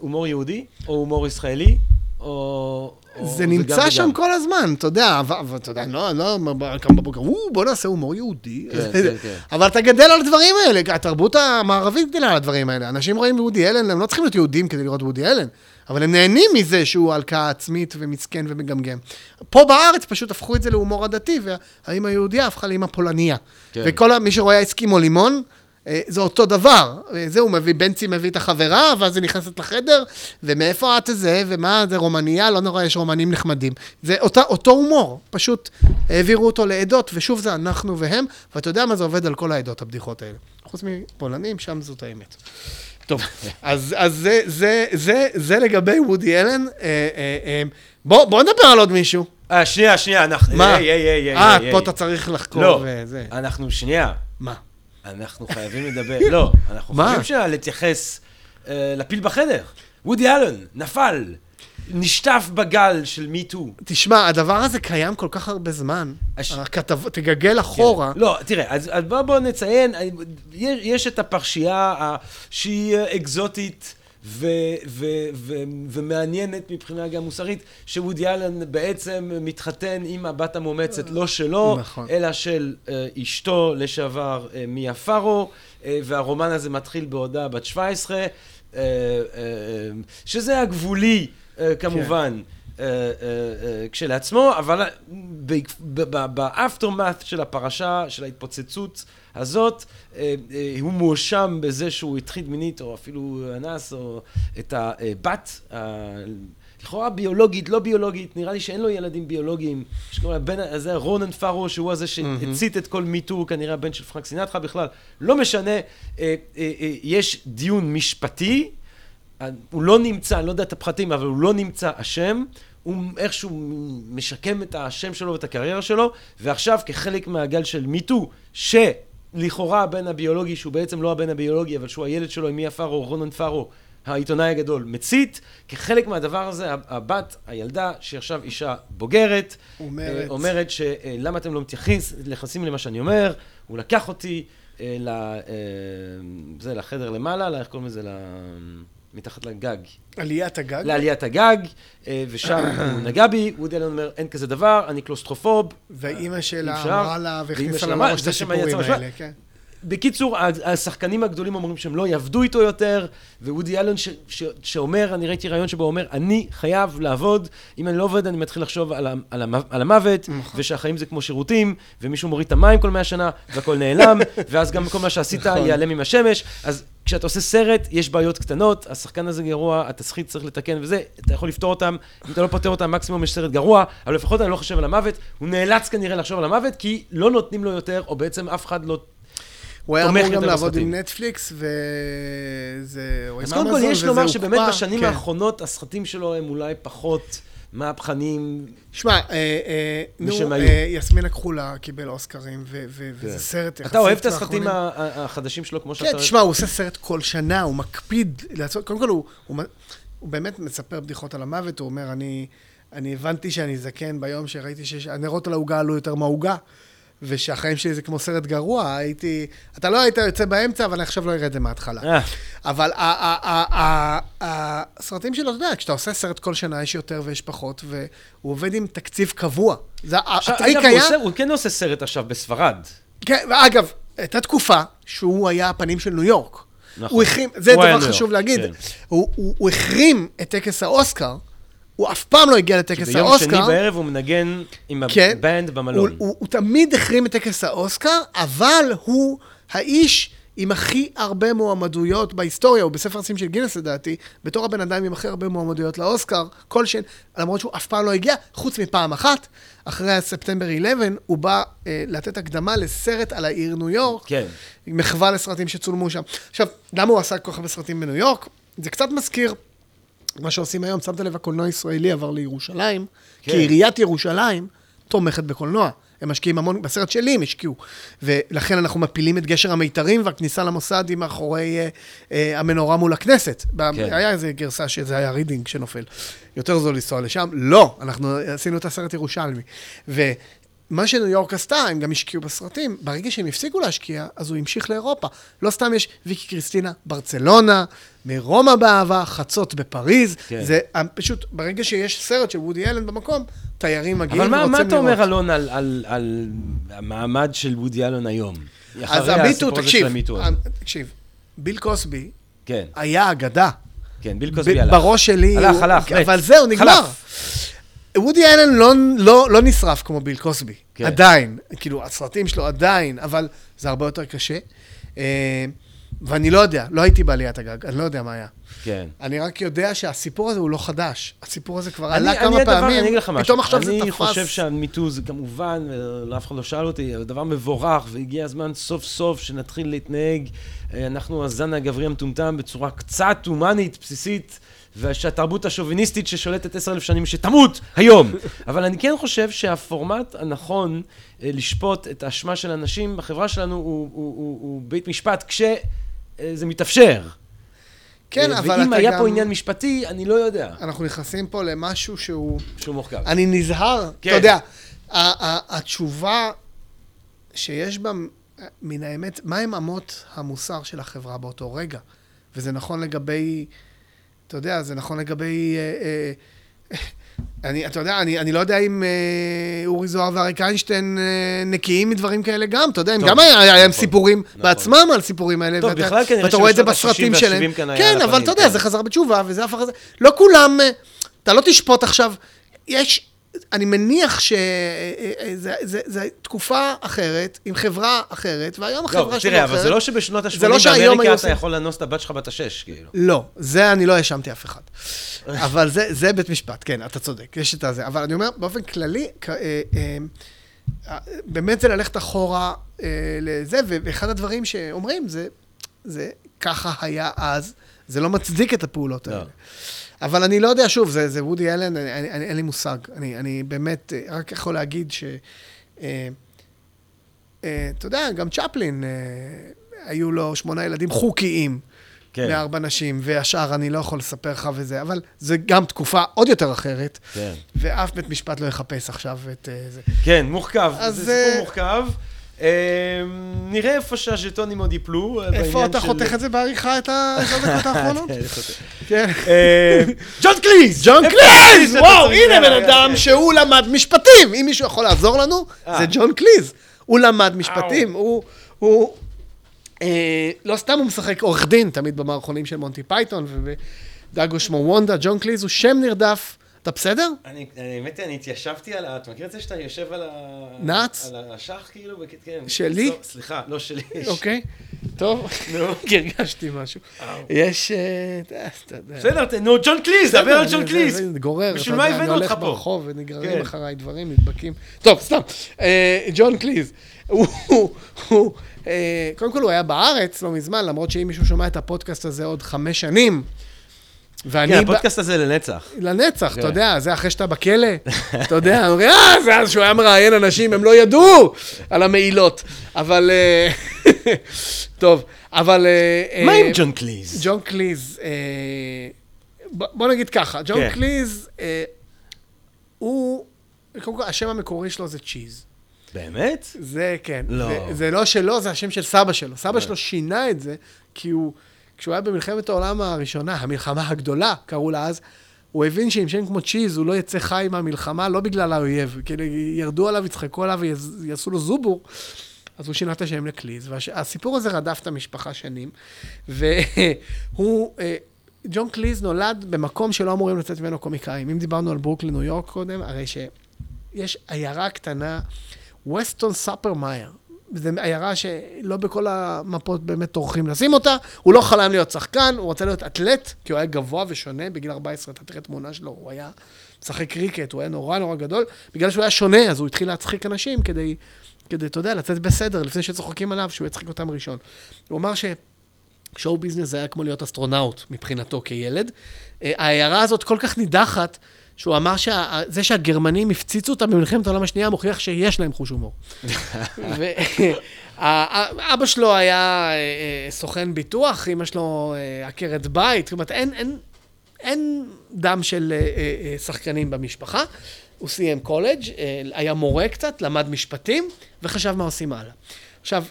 הומור יהודי, או הומור ישראלי, או... זה נמצא? שם כל הזמן, אתה יודע, אבל אתה יודע, לא, לא, ב- קם בבוקר, "או, בוא נעשה הומור יהודי. כן, כן, כן. אבל אתה גדל על הדברים האלה, התרבות המערבית גדלה על הדברים האלה. אנשים רואים וודי אלן, הם לא צריכים להיות יהודים כדי לראות וודי אלן, אבל הם נהנים מזה שהוא הלקאה עצמית ומסכן ומגמגם. פה בארץ פשוט הפכו את זה להומור עדתי, והאמא היהודייה הפכה לאמא פולניה. כן. וכל מי שרואה אסקימו לימון, זה אותו דבר. אה, זה, הוא מביא, בנצי מביא את החברה, ואז היא נכנסת לחדר, ומאיפה את זה, ומה, זה רומניה, לא נורא, יש רומנים נחמדים. זה אותה, אותו הומור, פשוט העבירו אותו לעדות, ושוב זה אנחנו והם, ואתה יודע מה זה עובד על כל העדות, הבדיחות האלה. חוץ מפולנים, שם זאת האמת. טוב, אז, אז זה, זה, זה, זה לגבי וודי אלן. אה, אה, אה, בוא, בוא נדבר על עוד מישהו. אה, שנייה, שנייה, אנחנו... מה? אה, היי, פה. אתה צריך לחקור לא. אנחנו, שנייה, מה? אנחנו חייבים לדבר, לא, אנחנו? חייבים שנייה להתייחס אה, לפיל בחדר. וודי אלן, נפל, נשטף בגל של מיטו. תשמע, הדבר הזה קיים כל כך הרבה זמן. הש- הכתב... תגגל אחורה. לא, תראה, אז, אז בוא, בוא נציין, אה, יש, יש את הפרשייה שהיא אה, אקזוטית ו, ו, ו, ומעניינת מבחינה גם מוסרית, שוודי אלן בעצם מתחתן עם הבת המאומצת, לא שלו, נכון. אלא של אה, אשתו לשעבר אה, מיה פארו, אה, והרומן הזה מתחיל בעודה בת 17, אה, אה, אה, שזה הגבולי, אה, כמובן. אה, כשלעצמו, אבל באפטרמאט של הפרשה, של ההתפוצצות הזאת, אה, אה, הוא מואשם בזה שהוא הטחיד מינית, או אפילו אנס, או את הבת, לכאורה ביולוגית, לא ביולוגית, נראה לי שאין לו ילדים ביולוגיים. שקוראים לבן, זה רונן פארו, שהוא הזה שהצית את כל מיטו, כנראה הבן של פרנק סינטרה בכלל. לא משנה, אה, יש דיון משפטי, הוא לא נמצא, אני לא יודע את הפחתים, אבל הוא לא נמצא אשם. הוא איכשהו משקם את השם שלו ואת הקריירה שלו, ועכשיו כחלק מהגל של מיטו, שלכאורה הבן הביולוגי, שהוא בעצם לא הבן הביולוגי, אבל שהוא הילד שלו עם מיה פארו, רונן פארו, העיתונאי הגדול, מצית, כחלק מהדבר הזה, הבת, הילדה, שעכשיו אישה בוגרת, אומרת. אה, אומרת שלמה אתם לא מתייחס- מתייחסים למה שאני אומר, הוא לקח אותי אה, ל- אה, זה, לחדר למעלה, איך קוראים לזה? ל- מתחת לגג. עליית הגג. לעליית הגג, אה, ושם הוא נגע בי, וודי אלן אומר, אין כזה דבר, אני קלוסטרופוב. ואימא שלה. אמרה לה והכניסה לה לראש את הסיפורים האלה, כן. בקיצור, השחקנים הגדולים אומרים שהם לא יעבדו איתו יותר, ווודי אלן ש- ש- שאומר, אני ראיתי רעיון שבו אומר, אני חייב לעבוד, אם אני לא עובד אני מתחיל לחשוב על, על, על המוות, נכון. ושהחיים זה כמו שירותים, ומישהו מוריד את המים כל מאה שנה, והכל נעלם, ואז גם כל מה שעשית נכון. ייעלם עם השמש, אז כשאתה עושה סרט, יש בעיות קטנות, השחקן הזה גרוע, התסריט צריך לתקן וזה, אתה יכול לפתור אותם, אם אתה לא פותר אותם, מקסימום יש סרט גרוע, אבל לפחות אני לא חושב על המוות, הוא נאלץ כנראה לחשוב על המוות, כי לא נותנים לו יותר, או בעצם אף אחד לא הוא היה אמור גם לעבוד. עם נטפליקס, וזה... או עם אז קודם כל, יש לומר. שבאמת בשנים כן. האחרונות, הסרטים שלו הם אולי פחות מהפכנים. שמע, אה, אה, נו. אה, יסמין הכחולה קיבל אוסקרים, וזה סרט יחסית אתה אוהב את הסרטים החדשים שלו כמו שאתה... כן, תשמע, הוא עושה סרט כל שנה, הוא מקפיד לעשות, קודם כל הוא, באמת מספר בדיחות על המוות, הוא אומר, אני הבנתי שאני זקן ביום שראיתי שהנרות על העוגה עלו יותר מהעוגה, ושהחיים שלי זה כמו סרט גרוע, הייתי, אתה לא היית יוצא באמצע, אבל אני עכשיו לא אראה את זה מההתחלה. אה, אבל הסרטים שלו, אתה יודע, כשאתה עושה סרט כל שנה יש יותר ויש פחות, והוא עובד עם תקציב קבוע. זה הטריק היה... הוא כן עושה סרט עכשיו בספרד. כן, ואגב, הייתה תקופה שהוא היה הפנים של ניו יורק. נכון. הוא החרים, זה דבר חשוב להגיד, כן. הוא החרים את טקס האוסקר, הוא אף פעם לא הגיע לטקס האוסקר. שני בערב הוא מנגן עם כן, ה band הוא, במלון. הוא, הוא תמיד החרים את טקס האוסקר, אבל הוא האיש עם הכי הרבה מועמדויות בהיסטוריה, הוא בספר השיאים של גינס לדעתי, בתור הבן אדם עם הכי הרבה מועמדויות לאוסקר, כל שנה, למרות שהוא אף פעם לא הגיע, חוץ מפעם אחת, אחרי הספטמבר 11, הוא בא אה, לתת הקדמה לסרט על העיר ניו יורק, כן. מחווה לסרטים שצולמו שם. עכשיו, למה הוא עשה כל כך הרבה סרטים בניו יורק? זה קצת מזכיר מה שעושים היום, שמת לב, הקולנוע הישראלי עבר לירושלים, כן. כי עיריית ירושלים תומכת בקולנוע. הם משקיעים המון, בסרט שלי הם השקיעו. ולכן אנחנו מפילים את גשר המיתרים, והכניסה למוסד היא מאחורי אה, אה, המנורה מול הכנסת. כן. היה איזה גרסה שזה היה רידינג שנופל. יותר זול לנסוע לשם. לא, אנחנו עשינו את הסרט ירושלמי. ומה שניו יורק עשתה, הם גם השקיעו בסרטים. ברגע שהם הפסיקו להשקיע, אז הוא המשיך לאירופה. לא סתם יש ויקי קריסטינה, ברצלונה, מרומא באהבה, חצות בפריז. כן. זה אה, פשוט, ברגע שיש סרט של וודי אלן במקום, תיירים מגיעים אבל מה, ורוצים מה לראות. אתה אומר, אלון, על, על, על המעמד של וודי אלון היום? אז המיטו, תקשיב, של המיטו הזה. ה- תקשיב, ביל קוסבי כן, היה אגדה. כן, ביל ב- קוסבי הלך. בראש שלי... הלך, הוא- הלך, מת. אבל זהו, נגמר. חלף. וודי אלן לא, לא, לא נשרף כמו ביל קוסבי, כן. עדיין. כאילו, הסרטים שלו עדיין, אבל זה הרבה יותר קשה. ואני לא יודע, לא הייתי בעליית הגג, אני לא יודע מה היה. כן. אני רק יודע שהסיפור הזה הוא לא חדש. הסיפור הזה כבר אני- עלה אני כמה הדבר- פעמים, אני אגיד לך משהו. פתאום עכשיו זה תפס. אני חושב שהמיטו זה כמובן, אף אחד לא שאל אותי, זה דבר מבורך, והגיע הזמן סוף סוף שנתחיל להתנהג, אה, אנחנו הזן הגברי המטומטם, בצורה קצת הומנית, בסיסית. ושהתרבות השוביניסטית ששולטת עשר אלף שנים, שתמות היום. אבל אני כן חושב שהפורמט הנכון אה, לשפוט את האשמה של אנשים בחברה שלנו הוא, הוא, הוא, הוא בית משפט כשזה מתאפשר. כן, אה, אבל ואם אתה היה גם... פה עניין משפטי, אני לא יודע אנחנו נכנסים פה למשהו שהוא... שהוא מורכב. אני נזהר, כן. אתה יודע, התשובה שיש בה, מן האמת, מהם אמות המוסר של החברה באותו רגע? וזה נכון לגבי, אתה יודע, זה נכון לגבי... אה, אה, אני, אתה יודע, אני, אני לא יודע אם אה, אורי זוהר ואריק איינשטיין אה, נקיים מדברים כאלה גם, אתה יודע, הם גם היה, היה להם נכון, סיפורים נכון. בעצמם על סיפורים האלה. טוב, ואתה- בכלל כנראה ואתה רואה את זה בסרטים שלהם. וה- 70 כאן היה כן, אבל אתה יודע, כן. זה חזר בתשובה, וזה הפך לזה. לא כולם, אה, אתה לא תשפוט עכשיו, יש, אני מניח שזו תקופה אחרת, עם חברה אחרת, והיום החברה לא, שלנו תראה, אחרת. אבל זה לא שבשנות זה לא ה-80 שהיום באמריקה אתה עושים- יכול לאנוס את הבת שלך בת השש, כאילו. לא, זה אני לא האשמתי אף אחד. אבל זה, זה בית משפט, כן, אתה צודק, יש את הזה. אבל אני אומר, באופן כללי, אה, אה, אה, באמת זה ללכת אחורה לזה, ואחד הדברים שאומרים זה, זה ככה היה אז, זה לא מצדיק את הפעולות לא. האלה. אבל אני לא יודע, שוב, זה, זה וודי אלן, אני, אני, אני, אין לי מושג. אני, אני באמת אה, רק יכול להגיד ש... אה, אה, אתה יודע, גם צ'פלין, אה, היו לו שמונה ילדים חוקיים. כן. מארבע נשים, והשאר אני לא יכול לספר לך וזה, אבל זה גם תקופה עוד יותר אחרת, כן. ואף בית משפט לא יחפש עכשיו את זה. כן, מורכב. אז, זה סיפור מורכב. אה, נראה איפה שהז'טונים עוד ייפלו. איפה אתה חותך את זה בעריכה, את העשר דקות האחרונות? כן. כן. אה, ג'ון קליז! ג'ון קליז! וואו, הנה בן? אדם כן. שהוא למד משפטים. אם מישהו יכול לעזור לנו, אה. זה ג'ון קליז. הוא למד משפטים, הוא... הוא אה, לא סתם הוא משחק עורך דין, תמיד במערכונים של מונטי פייתון, ודג ששמו וונדה, ג'ון קליז הוא שם נרדף. אתה בסדר? אני, אני- האמת היא, אני התיישבתי על ה... אתה מכיר את זה שאתה יושב על ה... נץ? על השח, כאילו? כן. שלי? לא, סליחה, לא שלי. אוקיי. טוב, נו. כי הרגשתי משהו. יש... אה, אתה יודע. בסדר, נו, ג'ון קליז, דבר על ג'ון קליז. גורר, בשביל מה הבאנו אני אותך הולך פה? ברחוב ונגררים כן. אחריי דברים, נדבקים. טוב, סתם. אה, ג'ון קליז, הוא, אה, קודם כל הוא היה בארץ לא מזמן, למרות שאם מישהו שומע את הפודקאסט הזה עוד חמש שנים, ואני... כן, הפודקאסט הזה לנצח. לנצח, כן. אתה יודע, זה אחרי שאתה בכלא, אתה יודע, אומרים, אה, זה אז שהוא היה מראיין אנשים, הם לא ידעו על המעילות. אבל, אה, טוב, אבל... אה, מה אה, עם ג'ון קליז? ג'ון קליז, בוא נגיד ככה, ג'ון כן. קליז, הוא, קודם כל, השם המקורי שלו זה צ'יז. באמת? זה כן. לא. זה, זה לא שלו, זה השם של סבא שלו. סבא שלו שינה את זה, כי הוא, כשהוא היה במלחמת העולם הראשונה, המלחמה הגדולה, קראו לה אז, הוא הבין שעם שם כמו צ'יז, הוא לא יצא חי מהמלחמה, לא בגלל האויב. כאילו, ירדו עליו, יצחקו עליו ויעשו לו זובור. אז הוא שינה את השם לקליז, והסיפור הזה רדף את המשפחה שנים, והוא, אה, ג'ון קליז נולד במקום שלא אמורים לצאת ממנו קומיקאים. אם דיברנו על ברוקלין, ניו יורק קודם, הרי שיש עיירה קטנה, ווסטון סופר מייר. זו עיירה שלא בכל המפות באמת טורחים לשים אותה. הוא לא חלם להיות שחקן, הוא רוצה להיות אתלט, כי הוא היה גבוה ושונה. בגיל 14, אתה תראה תמונה שלו, הוא היה משחק קריקט, הוא היה נורא נורא גדול. בגלל שהוא היה שונה, אז הוא התחיל להצחיק אנשים כדי, כדי, אתה יודע, לצאת בסדר, לפני שצוחקים עליו, שהוא יצחיק אותם ראשון. הוא אמר ש... show business זה היה כמו להיות אסטרונאוט מבחינתו כילד. אה, העיירה הזאת כל כך נידחת, שהוא אמר שזה שהגרמנים הפציצו אותם במלחמת העולם השנייה מוכיח שיש להם חוש הומור. אבא שלו היה אה, אה, סוכן ביטוח, אמא שלו אה, עקרת בית, זאת אומרת, אין, אין, אין דם של שחקנים במשפחה. הוא סיים קולג', היה מורה קצת, למד משפטים, וחשב מה עושים הלאה. עכשיו,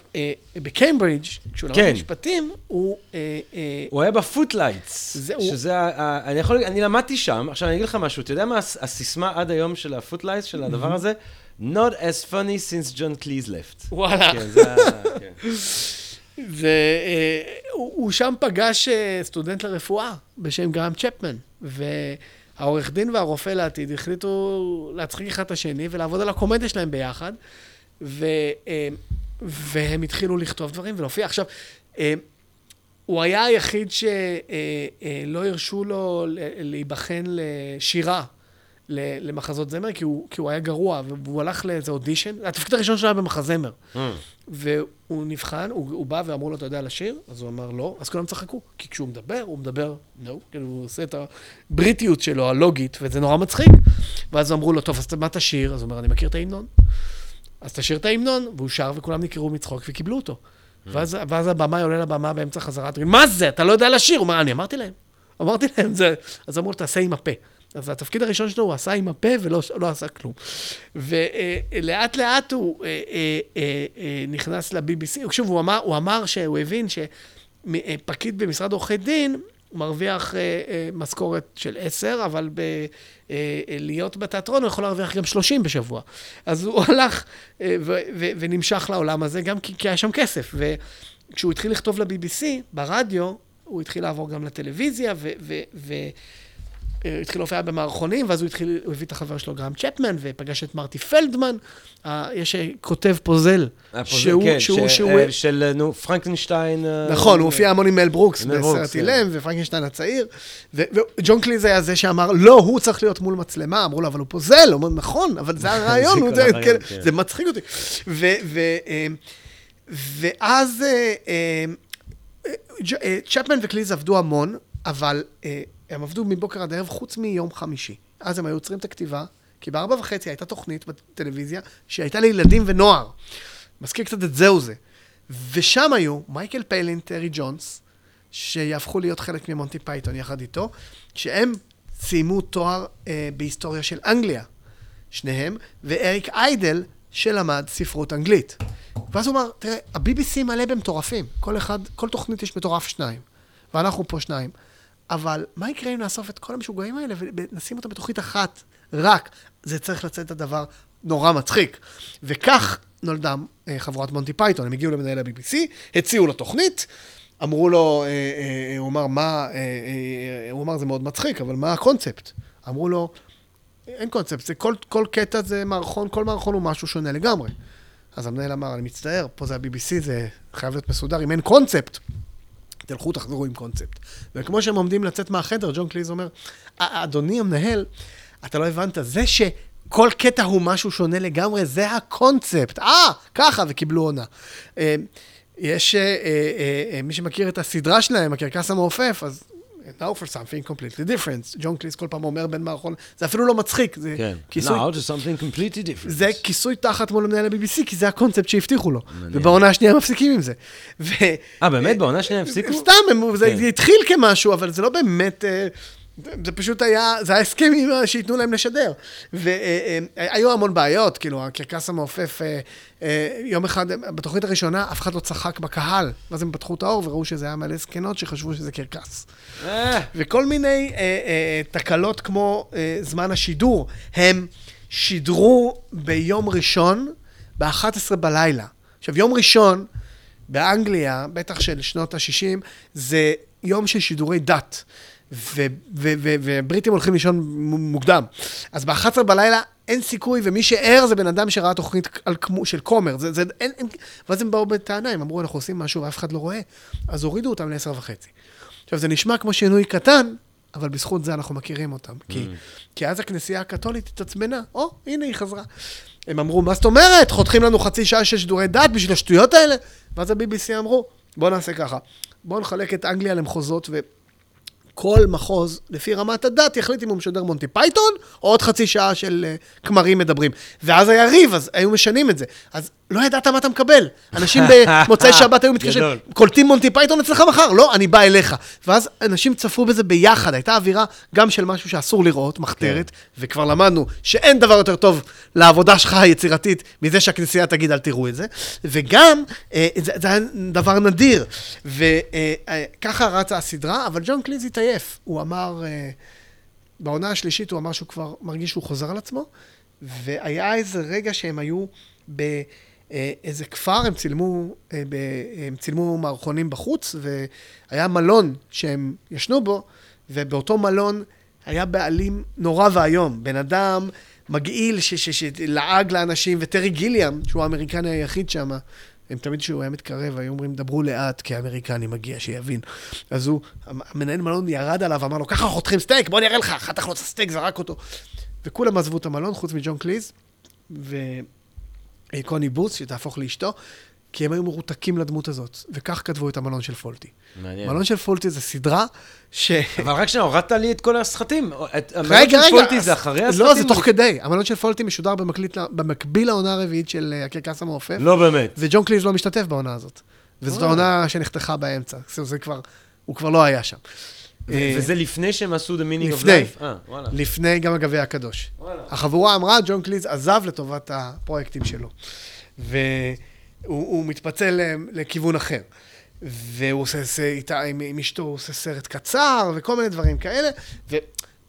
בקיימברידג', כשהוא כן. למד משפטים, הוא... הוא היה בפוטלייטס, שזה, ה... אני יכול, אני למדתי שם, עכשיו אני אגיד לך משהו, אתה יודע מה הסיסמה עד היום של הפוטלייטס, של הדבר הזה? Not as funny since John Cleese left. וואלה. כן, זה ה... כן. והוא אה, שם פגש אה, סטודנט לרפואה בשם גרהם צ'פמן, והעורך דין והרופא לעתיד החליטו להצחיק אחד את השני ולעבוד על הקומדיה שלהם ביחד, ו, אה, והם התחילו לכתוב דברים ולהופיע. עכשיו, הוא היה היחיד שלא הרשו לו להיבחן לשירה. למחזות זמר, כי הוא, כי הוא היה גרוע, והוא הלך לאיזה אודישן, התפקיד הראשון שלו היה במחזמר. Mm. והוא נבחן, הוא, הוא בא ואמרו לו, אתה יודע לשיר? אז הוא אמר, לא, אז כולם צחקו. כי כשהוא מדבר, הוא מדבר, לא, no, כאילו, הוא עושה את הבריטיות שלו, הלוגית, וזה נורא מצחיק. ואז אמרו לו, טוב, אז מה תשיר? אז הוא אומר, אני מכיר את ההמנון. אז תשיר את ההמנון, והוא שר, וכולם נקראו מצחוק וקיבלו אותו. Mm. ואז, ואז הבמאי עולה לבמה באמצע חזרה, מה זה? אתה לא יודע לשיר? הוא אומר, אני אמרתי להם. אמרתי להם, זה... אז אמרו תעשה עם הפה. אז התפקיד הראשון שלו הוא עשה עם הפה ולא לא עשה כלום. ולאט לאט הוא אה, אה, אה, נכנס ל-BBC, שוב, הוא אמר, הוא אמר שהוא הבין שפקיד במשרד עורכי דין מרוויח משכורת של עשר, אבל ב... להיות בתיאטרון הוא יכול להרוויח גם שלושים בשבוע. אז הוא הלך ונמשך לעולם הזה, גם כי, כי היה שם כסף. וכשהוא התחיל לכתוב ל-BBC, ברדיו, הוא התחיל לעבור גם לטלוויזיה, ו... ו, ו התחיל להופיע במערכונים, ואז הוא התחיל, הוא הביא את החבר שלו גרם צ'פמן, ופגש את מרטי פלדמן. יש כותב פוזל. שהוא, כן, שהוא, ש, שהוא... של, נו, פרנקנשטיין. נכון, הוא הופיע המון עם מל ברוקס בסרט אילם, כן. ופרנקנשטיין הצעיר. וג'ון קליז היה זה שאמר, לא, הוא צריך להיות מול מצלמה. אמרו לו, אבל הוא פוזל. הוא אומר, נכון, אבל זה הרעיון, זה, כן, כן. זה מצחיק אותי. ואז צ'פמן וקליז עבדו המון, אבל... הם עבדו מבוקר עד ערב חוץ מיום חמישי. אז הם היו עוצרים את הכתיבה, כי בארבע וחצי הייתה תוכנית בטלוויזיה שהייתה לילדים ונוער. מזכיר קצת את זהו זה. ושם היו מייקל פיילין, טרי ג'ונס, שיהפכו להיות חלק ממונטי פייתון יחד איתו, שהם סיימו תואר אה, בהיסטוריה של אנגליה, שניהם, ואריק איידל, שלמד ספרות אנגלית. ואז הוא אמר, תראה, ה-BBC מלא במטורפים. כל אחד, כל תוכנית יש מטורף שניים. ואנחנו פה שניים. אבל מה יקרה אם נאסוף את כל המשוגעים האלה ונשים אותם בתוכנית אחת, רק? זה צריך לצאת דבר נורא מצחיק. וכך נולדה אה, חבורת מונטי פייתון. הם הגיעו למנהל ה-BBC, הציעו לו תוכנית, אמרו לו, אה, אה, הוא אמר, מה, הוא אמר, זה מאוד מצחיק, אבל מה הקונספט? אמרו לו, אין קונספט, זה כל, כל קטע זה מערכון, כל מערכון הוא משהו שונה לגמרי. אז המנהל אמר, אני מצטער, פה זה ה-BBC, זה חייב להיות מסודר, אם אין קונספט, תלכו, תחזרו עם קונספט. וכמו שהם עומדים לצאת מהחדר, ג'ון קליז אומר, אדוני המנהל, אתה לא הבנת, זה שכל קטע הוא משהו שונה לגמרי, זה הקונספט. אה, ככה, וקיבלו עונה. אה, יש, אה, אה, מי שמכיר את הסדרה שלהם, הקרקס המעופף, אז now for something completely different. ג'ון קליס כל פעם אומר בין מערכון, זה אפילו לא מצחיק, זה כן. כיסוי... now to something completely different. זה כיסוי תחת מול מנהל ה-BBC, כי זה הקונספט שהבטיחו לו. ובעונה השנייה מפסיקים עם זה. אה, באמת? בעונה השנייה הפסיקו? סתם, זה כן. התחיל כמשהו, אבל זה לא באמת... אה, זה פשוט היה, זה הסכם שייתנו להם לשדר. והיו המון בעיות, כאילו, הקרקס המעופף, אה, אה, יום אחד, בתוכנית הראשונה, אף אחד לא צחק בקהל. ואז הם פתחו את האור וראו שזה היה מלא זקנות שחשבו שזה קרקס. אה. וכל מיני תקלות כמו זמן השידור. הם שידרו ביום ראשון ב-11 בלילה. עכשיו, יום ראשון באנגליה, בטח של שנות ה-60, זה יום של שידורי דת. ובריטים הולכים לישון מוקדם. אז ב-11 בלילה אין סיכוי, ומי שער זה בן אדם שראה תוכנית על של כומר. זה, זה, אין, אין, ואז הם באו בטענה, הם אמרו, אנחנו עושים משהו ואף אחד לא רואה. אז הורידו אותם ל-10 וחצי. עכשיו, זה נשמע כמו שינוי קטן, אבל בזכות זה אנחנו מכירים אותם. Mm. כי, כי אז הכנסייה הקתולית התעצבנה, או, הנה היא חזרה. הם אמרו, מה זאת אומרת? חותכים לנו חצי שעה של שידורי דת בשביל השטויות האלה? ואז ה-BBC אמרו, בואו נעשה ככה. בואו נחלק את אנגליה למחוזות, וכל מחוז, לפי רמת הדת, יחליט אם הוא משדר מונטי פייתון, או עוד חצי שעה של אה, כמרים מדברים. ואז היה ריב, אז היו משנים את זה. אז לא ידעת מה אתה מקבל. אנשים במוצאי שבת היו מתקשרים. קולטים מונטי פייתון אצלך מחר? לא, אני בא אליך. ואז אנשים צפו בזה ביחד, הייתה אווירה גם של משהו שאסור לראות, מחתרת, וכבר למדנו שאין דבר יותר טוב לעבודה שלך היצירתית מזה שהכנסייה תגיד אל תראו את זה, וגם, אה, זה, זה היה דבר נדיר. וככה רצה הסדרה, אבל ג'ון קליז התעייף. הוא אמר, אה, בעונה השלישית הוא אמר שהוא כבר מרגיש שהוא חוזר על עצמו, והיה איזה רגע שהם היו באיזה כפר, הם צילמו, אה, הם צילמו מערכונים בחוץ, והיה מלון שהם ישנו בו, ובאותו מלון היה בעלים נורא ואיום. בן אדם מגעיל שלעג לאנשים, וטרי גיליאם, שהוא האמריקני היחיד שם, הם תמיד כשהוא היה מתקרב, היו אומרים, דברו לאט, כי האמריקני מגיע, שיבין. אז הוא, המנהל מלון ירד עליו, אמר לו, ככה חותכים סטייק, בוא אני אראה לך, חתך לו את הסטייק, זרק אותו. וכולם עזבו את המלון, חוץ מג'ון קליז, וקוני בות', שתהפוך לאשתו, כי הם היו מרותקים לדמות הזאת, וכך כתבו את המלון של פולטי. מעניין. מלון של פולטי זה סדרה ש... אבל רק שנייה, הורדת לי את כל. את- המלון רגע, של רגע. פולטי זה אחרי הסרטים? לא, זה תוך כדי. המלון של פולטי משודר במקליט, במקביל לעונה הרביעית של אה, הקרקס המעופף. לא באמת. וג'ון קליז לא משתתף בעונה הזאת. וזאת אה. העונה שנחתכה באמצע. זה כבר, הוא כבר לא היה שם. אה, וזה לפני שהם עשו The Meaning of. Life? אה. לפני גם הגביע הקדוש. החבורה אמרה, ג'ון קליז עזב לטובת הפרויקטים שלו. והוא הוא מתפצל אה, לכיוון אחר. והוא עושה, איתה, עם אשתו, הוא עושה סרט קצר וכל מיני דברים כאלה.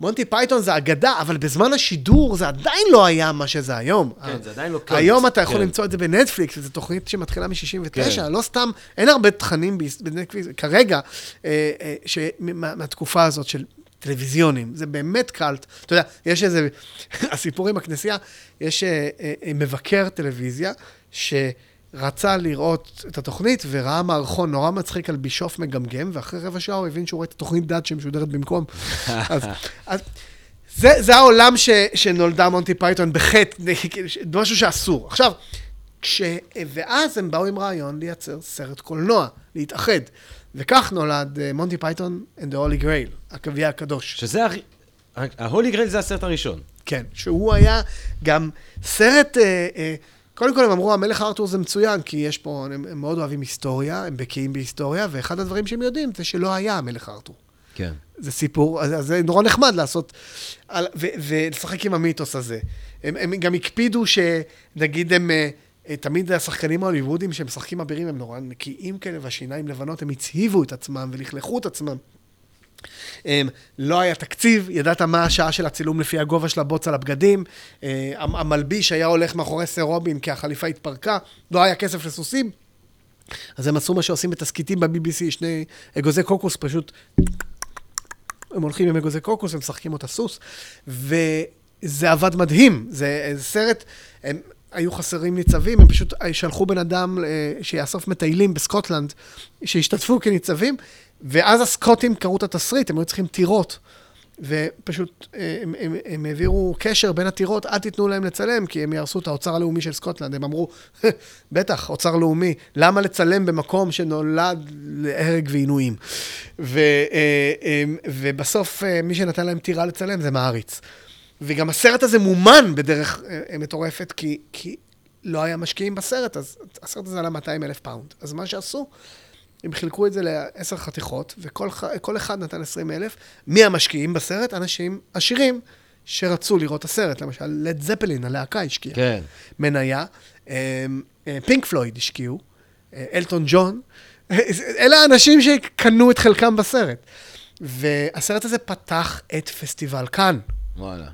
ומונטי פייתון זה אגדה, אבל בזמן השידור זה עדיין לא היה מה שזה היום. כן, זה עדיין לא קולט. היום אתה יכול כן. למצוא את זה בנטפליקס, זו תוכנית שמתחילה מ-69, כן. לא סתם, אין הרבה תכנים בנטפליקס כרגע, אה, אה, ש- מה- מהתקופה הזאת של טלוויזיונים, זה באמת קאלט. אתה יודע, יש איזה, הסיפור עם הכנסייה, יש אה, אה, מבקר טלוויזיה, שרצה לראות את התוכנית וראה מערכון נורא מצחיק על בישוף מגמגם, ואחרי רבע שעה הוא הבין שהוא רואה את התוכנית דת שמשודרת במקום. אז, אז זה, זה העולם ש, שנולדה מונטי פייתון בחטא, משהו שאסור. עכשיו, כש... ואז הם באו עם רעיון לייצר סרט קולנוע, להתאחד. וכך נולד אה, מונטי פייתון and the Holy Grail, הגביע הקדוש. שזה... ה Holy Grail זה הסרט הראשון. כן, שהוא היה גם סרט, אה, אה, קודם כל הם אמרו, המלך ארתור זה מצוין, כי יש פה, הם, הם מאוד אוהבים היסטוריה, הם בקיאים בהיסטוריה, ואחד הדברים שהם יודעים זה שלא היה המלך ארתור. כן. זה סיפור, אז, זה נורא נחמד לעשות, על, ו, ולשחק עם המיתוס הזה. הם, הם גם הקפידו שנגיד הם, אה, תמיד השחקנים ההוליוודים שהם משחקים אבירים הם נורא נקיים כאלה, והשיניים לבנות, הם הצהיבו את עצמם ולכלכו את עצמם. הם, לא היה תקציב, ידעת מה השעה של הצילום לפי הגובה של הבוץ על הבגדים, אה, המ- המלביש היה הולך מאחורי סר רובין כי החליפה התפרקה, לא היה כסף לסוסים. אז הם עשו מה שעושים בתסכיתים ב-BBC, שני אגוזי קוקוס פשוט הם הולכים עם אגוזי קוקוס ומשחקים אותה סוס, וזה עבד מדהים. זה, זה סרט, הם היו חסרים ניצבים, הם פשוט שלחו בן אדם אה, שיאסוף מטיילים בסקוטלנד, שהשתתפו כניצבים, ואז הסקוטים קראו את התסריט, הם היו צריכים טירות. ופשוט אה, הם, הם, הם העבירו קשר בין הטירות, אל תיתנו להם לצלם, כי הם יהרסו את האוצר הלאומי של סקוטלנד. הם אמרו, בטח, אוצר לאומי, למה לצלם במקום שנולד להרג ועינויים? אה, אה, ובסוף, מי שנתן להם טירה לצלם זה מעריץ. וגם הסרט הזה מומן בדרך מטורפת, כי, כי לא היה משקיעים בסרט, אז הסרט הזה עלה 200 אלף פאונד. אז מה שעשו, הם חילקו את זה לעשר חתיכות, וכל אחד נתן 20 אלף. מי המשקיעים בסרט? אנשים עשירים שרצו לראות את הסרט. למשל, לד זפלין, הלהקה השקיעה. כן. מניה. אמ, אה, פינק פלויד השקיעו, אה, אלטון ג'ון. אלה האנשים שקנו את חלקם בסרט. והסרט הזה פתח את פסטיבל קאן. וואלה.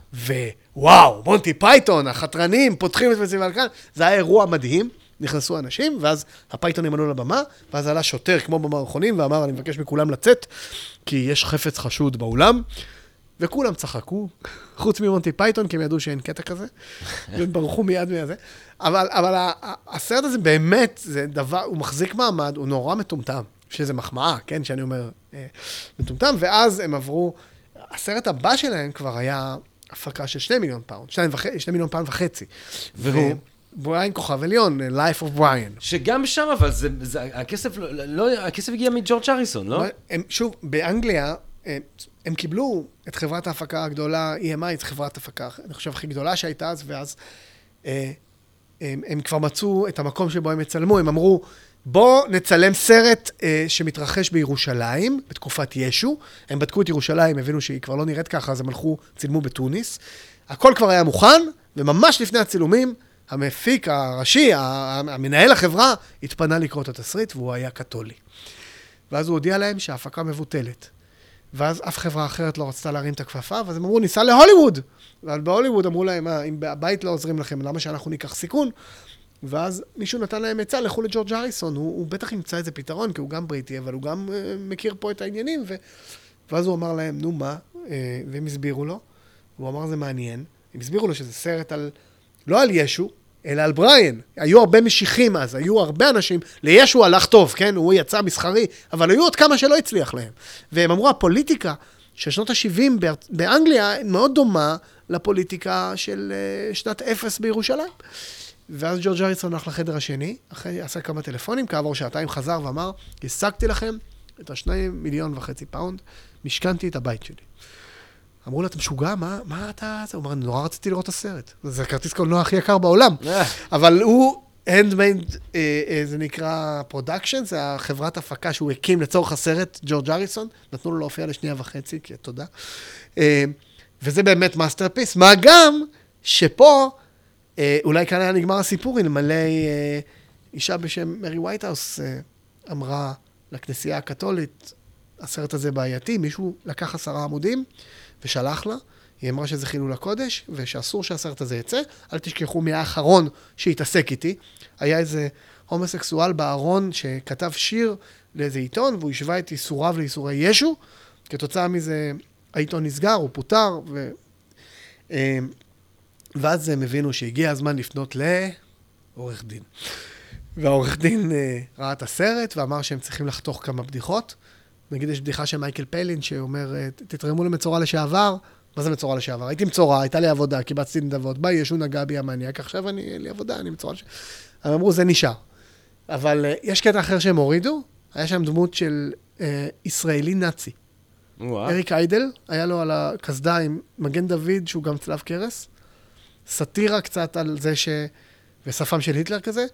ווואו, מונטי פייתון, החתרנים, פותחים את פסטיבל קאן. זה היה אירוע מדהים. נכנסו אנשים, ואז הפייתונים עלו לבמה, ואז עלה שוטר כמו במערכונים ואמר, אני מבקש מכולם לצאת, כי יש חפץ חשוד באולם. וכולם צחקו, חוץ ממונטי פייתון, כי הם ידעו שאין קטע כזה, והם ברחו מיד מזה. אבל, אבל הסרט הזה באמת, זה דבר, הוא מחזיק מעמד, הוא נורא מטומטם, שזה מחמאה, כן, שאני אומר, אה, מטומטם, ואז הם עברו, הסרט הבא שלהם כבר היה הפקה של שני מיליון פאונד, שניים וחצי, שני מיליון פאונד וחצי. והוא? בריין כוכב עליון, Life of Brian. שגם שם, אבל זה, זה, הכסף, לא, לא, הכסף הגיע מג'ורג' האריסון, לא? הם, שוב, באנגליה, הם, הם קיבלו את חברת ההפקה הגדולה, EMI, את חברת ההפקה, אני חושב, הכי גדולה שהייתה אז, ואז אה, הם, הם כבר מצאו את המקום שבו הם יצלמו, הם אמרו, בואו נצלם סרט אה, שמתרחש בירושלים, בתקופת ישו. הם בדקו את ירושלים, הבינו שהיא כבר לא נראית ככה, אז הם הלכו, צילמו בתוניס. הכל כבר היה מוכן, וממש לפני הצילומים, המפיק הראשי, המנהל החברה, התפנה לקרוא את התסריט, והוא היה קתולי. ואז הוא הודיע להם שההפקה מבוטלת. ואז אף חברה אחרת לא רצתה להרים את הכפפה, ואז הם אמרו, ניסע להוליווד. ואז בהוליווד אמרו להם, מה, אם הבית לא עוזרים לכם, למה שאנחנו ניקח סיכון? ואז מישהו נתן להם עצה, לכו לג'ורג' אריסון, הוא, הוא בטח ימצא איזה פתרון, כי הוא גם בריטי, אבל הוא גם uh, מכיר פה את העניינים, ו... ואז הוא אמר להם, נו מה, uh, והם הסבירו לו, והוא אמר, זה מעניין, הם הסבירו לו שזה סרט על, לא על ישו, אלא על בריאן. היו הרבה משיחים אז, היו הרבה אנשים, לישו הלך טוב, כן? הוא יצא מסחרי, אבל היו עוד כמה שלא הצליח להם. והם אמרו, הפוליטיקה של שנות ה-70 באנגליה מאוד דומה לפוליטיקה של uh, שנת אפס בירושלים. ואז ג'ורג' הריסון הלך לחדר השני, אחרי עשה כמה טלפונים, כעבור שעתיים חזר ואמר, השגתי לכם את השני מיליון וחצי פאונד, משכנתי את הבית שלי. אמרו לו, אתה משוגע? מה, מה אתה... הוא אמר, נורא רציתי לראות את הסרט. זה הכרטיס קולנוע הכי יקר בעולם. אה. אבל הוא, Handmade, אה, אה, זה נקרא production, זה החברת הפקה שהוא הקים לצורך הסרט, ג'ורג' הריסון. נתנו לו להופיע לשנייה וחצי, כי תודה. וזה באמת masterpiece. מה גם שפה... אולי כאן היה נגמר הסיפור, אלמלא אישה בשם מרי וייטהאוס אמרה לכנסייה הקתולית, הסרט הזה בעייתי, מישהו לקח עשרה עמודים ושלח לה. היא אמרה שזה חילול הקודש, ושאסור שהסרט הזה יצא. אל תשכחו מי האחרון שהתעסק איתי. היה איזה הומוסקסואל בארון שכתב שיר לאיזה עיתון, והוא השווה את ייסוריו לייסורי ישו. כתוצאה מזה העיתון נסגר, הוא פוטר, ו... ואז הם הבינו שהגיע הזמן לפנות לעורך דין. והעורך דין אה, ראה את הסרט ואמר שהם צריכים לחתוך כמה בדיחות. נגיד יש בדיחה של מייקל פיילין שאומר, אה, תתרמו למצורע לשעבר. מה זה מצורע לשעבר? הייתי מצורע, הייתה לי עבודה, קיבצתי נדבות, בא ישו נגע בי המניאק, עכשיו אני, אין לי עבודה, אני מצורע לשעבר. הם אמרו, זה נשאר. אבל uh, יש קטע אחר שהם הורידו, היה שם דמות של uh, ישראלי נאצי. אריק איידל, היה לו על הקסדה עם מגן דוד, שהוא גם צלב קרס. סאטירה קצת על זה ש... ושפם של היטלר כזה,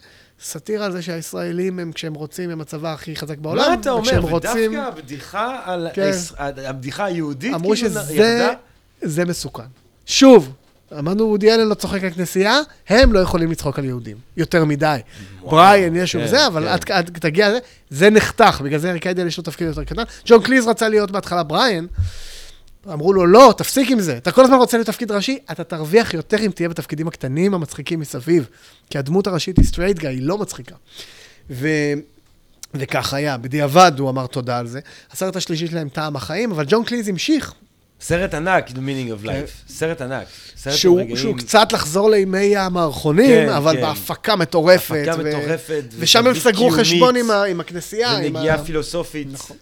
סאטירה על זה שהישראלים הם, כשהם רוצים, הם הצבא הכי חזק בעולם. מה אתה אומר? רוצים... ודווקא הבדיחה על... כן. היש... הבדיחה היהודית, אמרו כאילו שזה ירדה... זה מסוכן. שוב, אמרנו, וודי אלן לא צוחק על כנסייה, הם לא יכולים לצחוק על יהודים. יותר מדי. בריין, יש כן, זה, אבל כן. עד תגיע לזה, זה נחתך, בגלל זה איידל יש לו תפקיד יותר קטן. ג'ון קליז רצה להיות בהתחלה בריין, אמרו לו, לא, תפסיק עם זה. אתה כל הזמן רוצה להיות תפקיד ראשי, אתה תרוויח יותר אם תהיה בתפקידים הקטנים המצחיקים מסביב. כי הדמות הראשית היא straight guy, היא לא מצחיקה. ו... וכך היה, בדיעבד הוא אמר תודה על זה. הסרט השלישי שלהם טעם החיים, אבל ג'ון קליז המשיך. סרט ענק, The Meaning of Life. סרט ענק. סרט שהוא, רגעים... שהוא קצת לחזור לימי המערכונים, כן, אבל כן. בהפקה מטורפת. הפקה ו... מטורפת. ושם הם סגרו חשבון עם, ה... עם הכנסייה. ונגיעה ה... פילוסופית. נכון.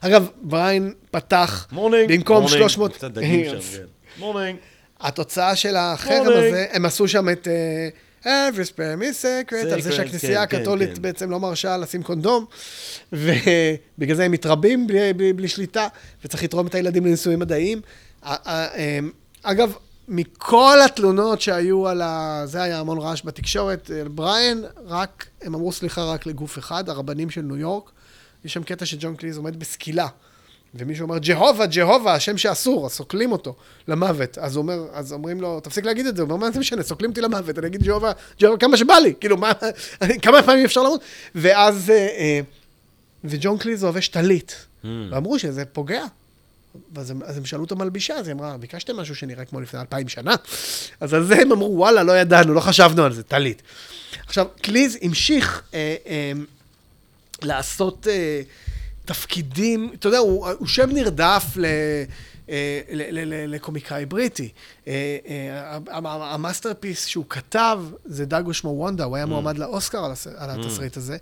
אגב, בריין פתח, מורנינג, במקום 300... קצת דגים שם, כן. מורנינג. התוצאה של החרם הזה, הם עשו שם את uh, Every Sperm Is Sacred, על זה שהכנסייה כן, הקתולית כן, כן. בעצם לא מרשה לשים קונדום, ובגלל זה הם מתרבים בלי, בלי, בלי שליטה, וצריך לתרום את הילדים לניסויים מדעיים. אמ, אגב, מכל התלונות שהיו על ה... זה היה המון רעש בתקשורת, בריין, רק, הם אמרו סליחה רק לגוף אחד, הרבנים של ניו יורק. יש שם קטע שג'ון קליז עומד בסקילה, ומישהו אומר, ג'הובה, ג'הובה, השם שאסור, אז סוקלים אותו למוות. אז הוא אומר, אז אומרים לו, תפסיק להגיד את זה. הוא אומר, מה זה משנה, סוקלים אותי למוות, אני אגיד ג'הובה, ג'הובה, כמה שבא לי, כאילו, מה, כמה פעמים אפשר למות? ואז, אה, אה, וג'ון קליז לובש טלית, mm. ואמרו שזה פוגע. ואז הם, אז הם שאלו את המלבישה, אז היא אמרה, ביקשתם משהו שנראה כמו לפני אלפיים שנה? אז על זה הם אמרו, וואלה, לא ידענו, לא חשבנו על זה, טלית. עכשיו, קליז המשיך אה, אה, לעשות אה, תפקידים, אתה יודע, הוא, הוא שם נרדף ל... אה, לקומיקאי בריטי. אה, אה, ה masterpiece שהוא כתב זה דג ושמו וונדה, הוא היה mm. מועמד לאוסקר על mm. התסריט הזה.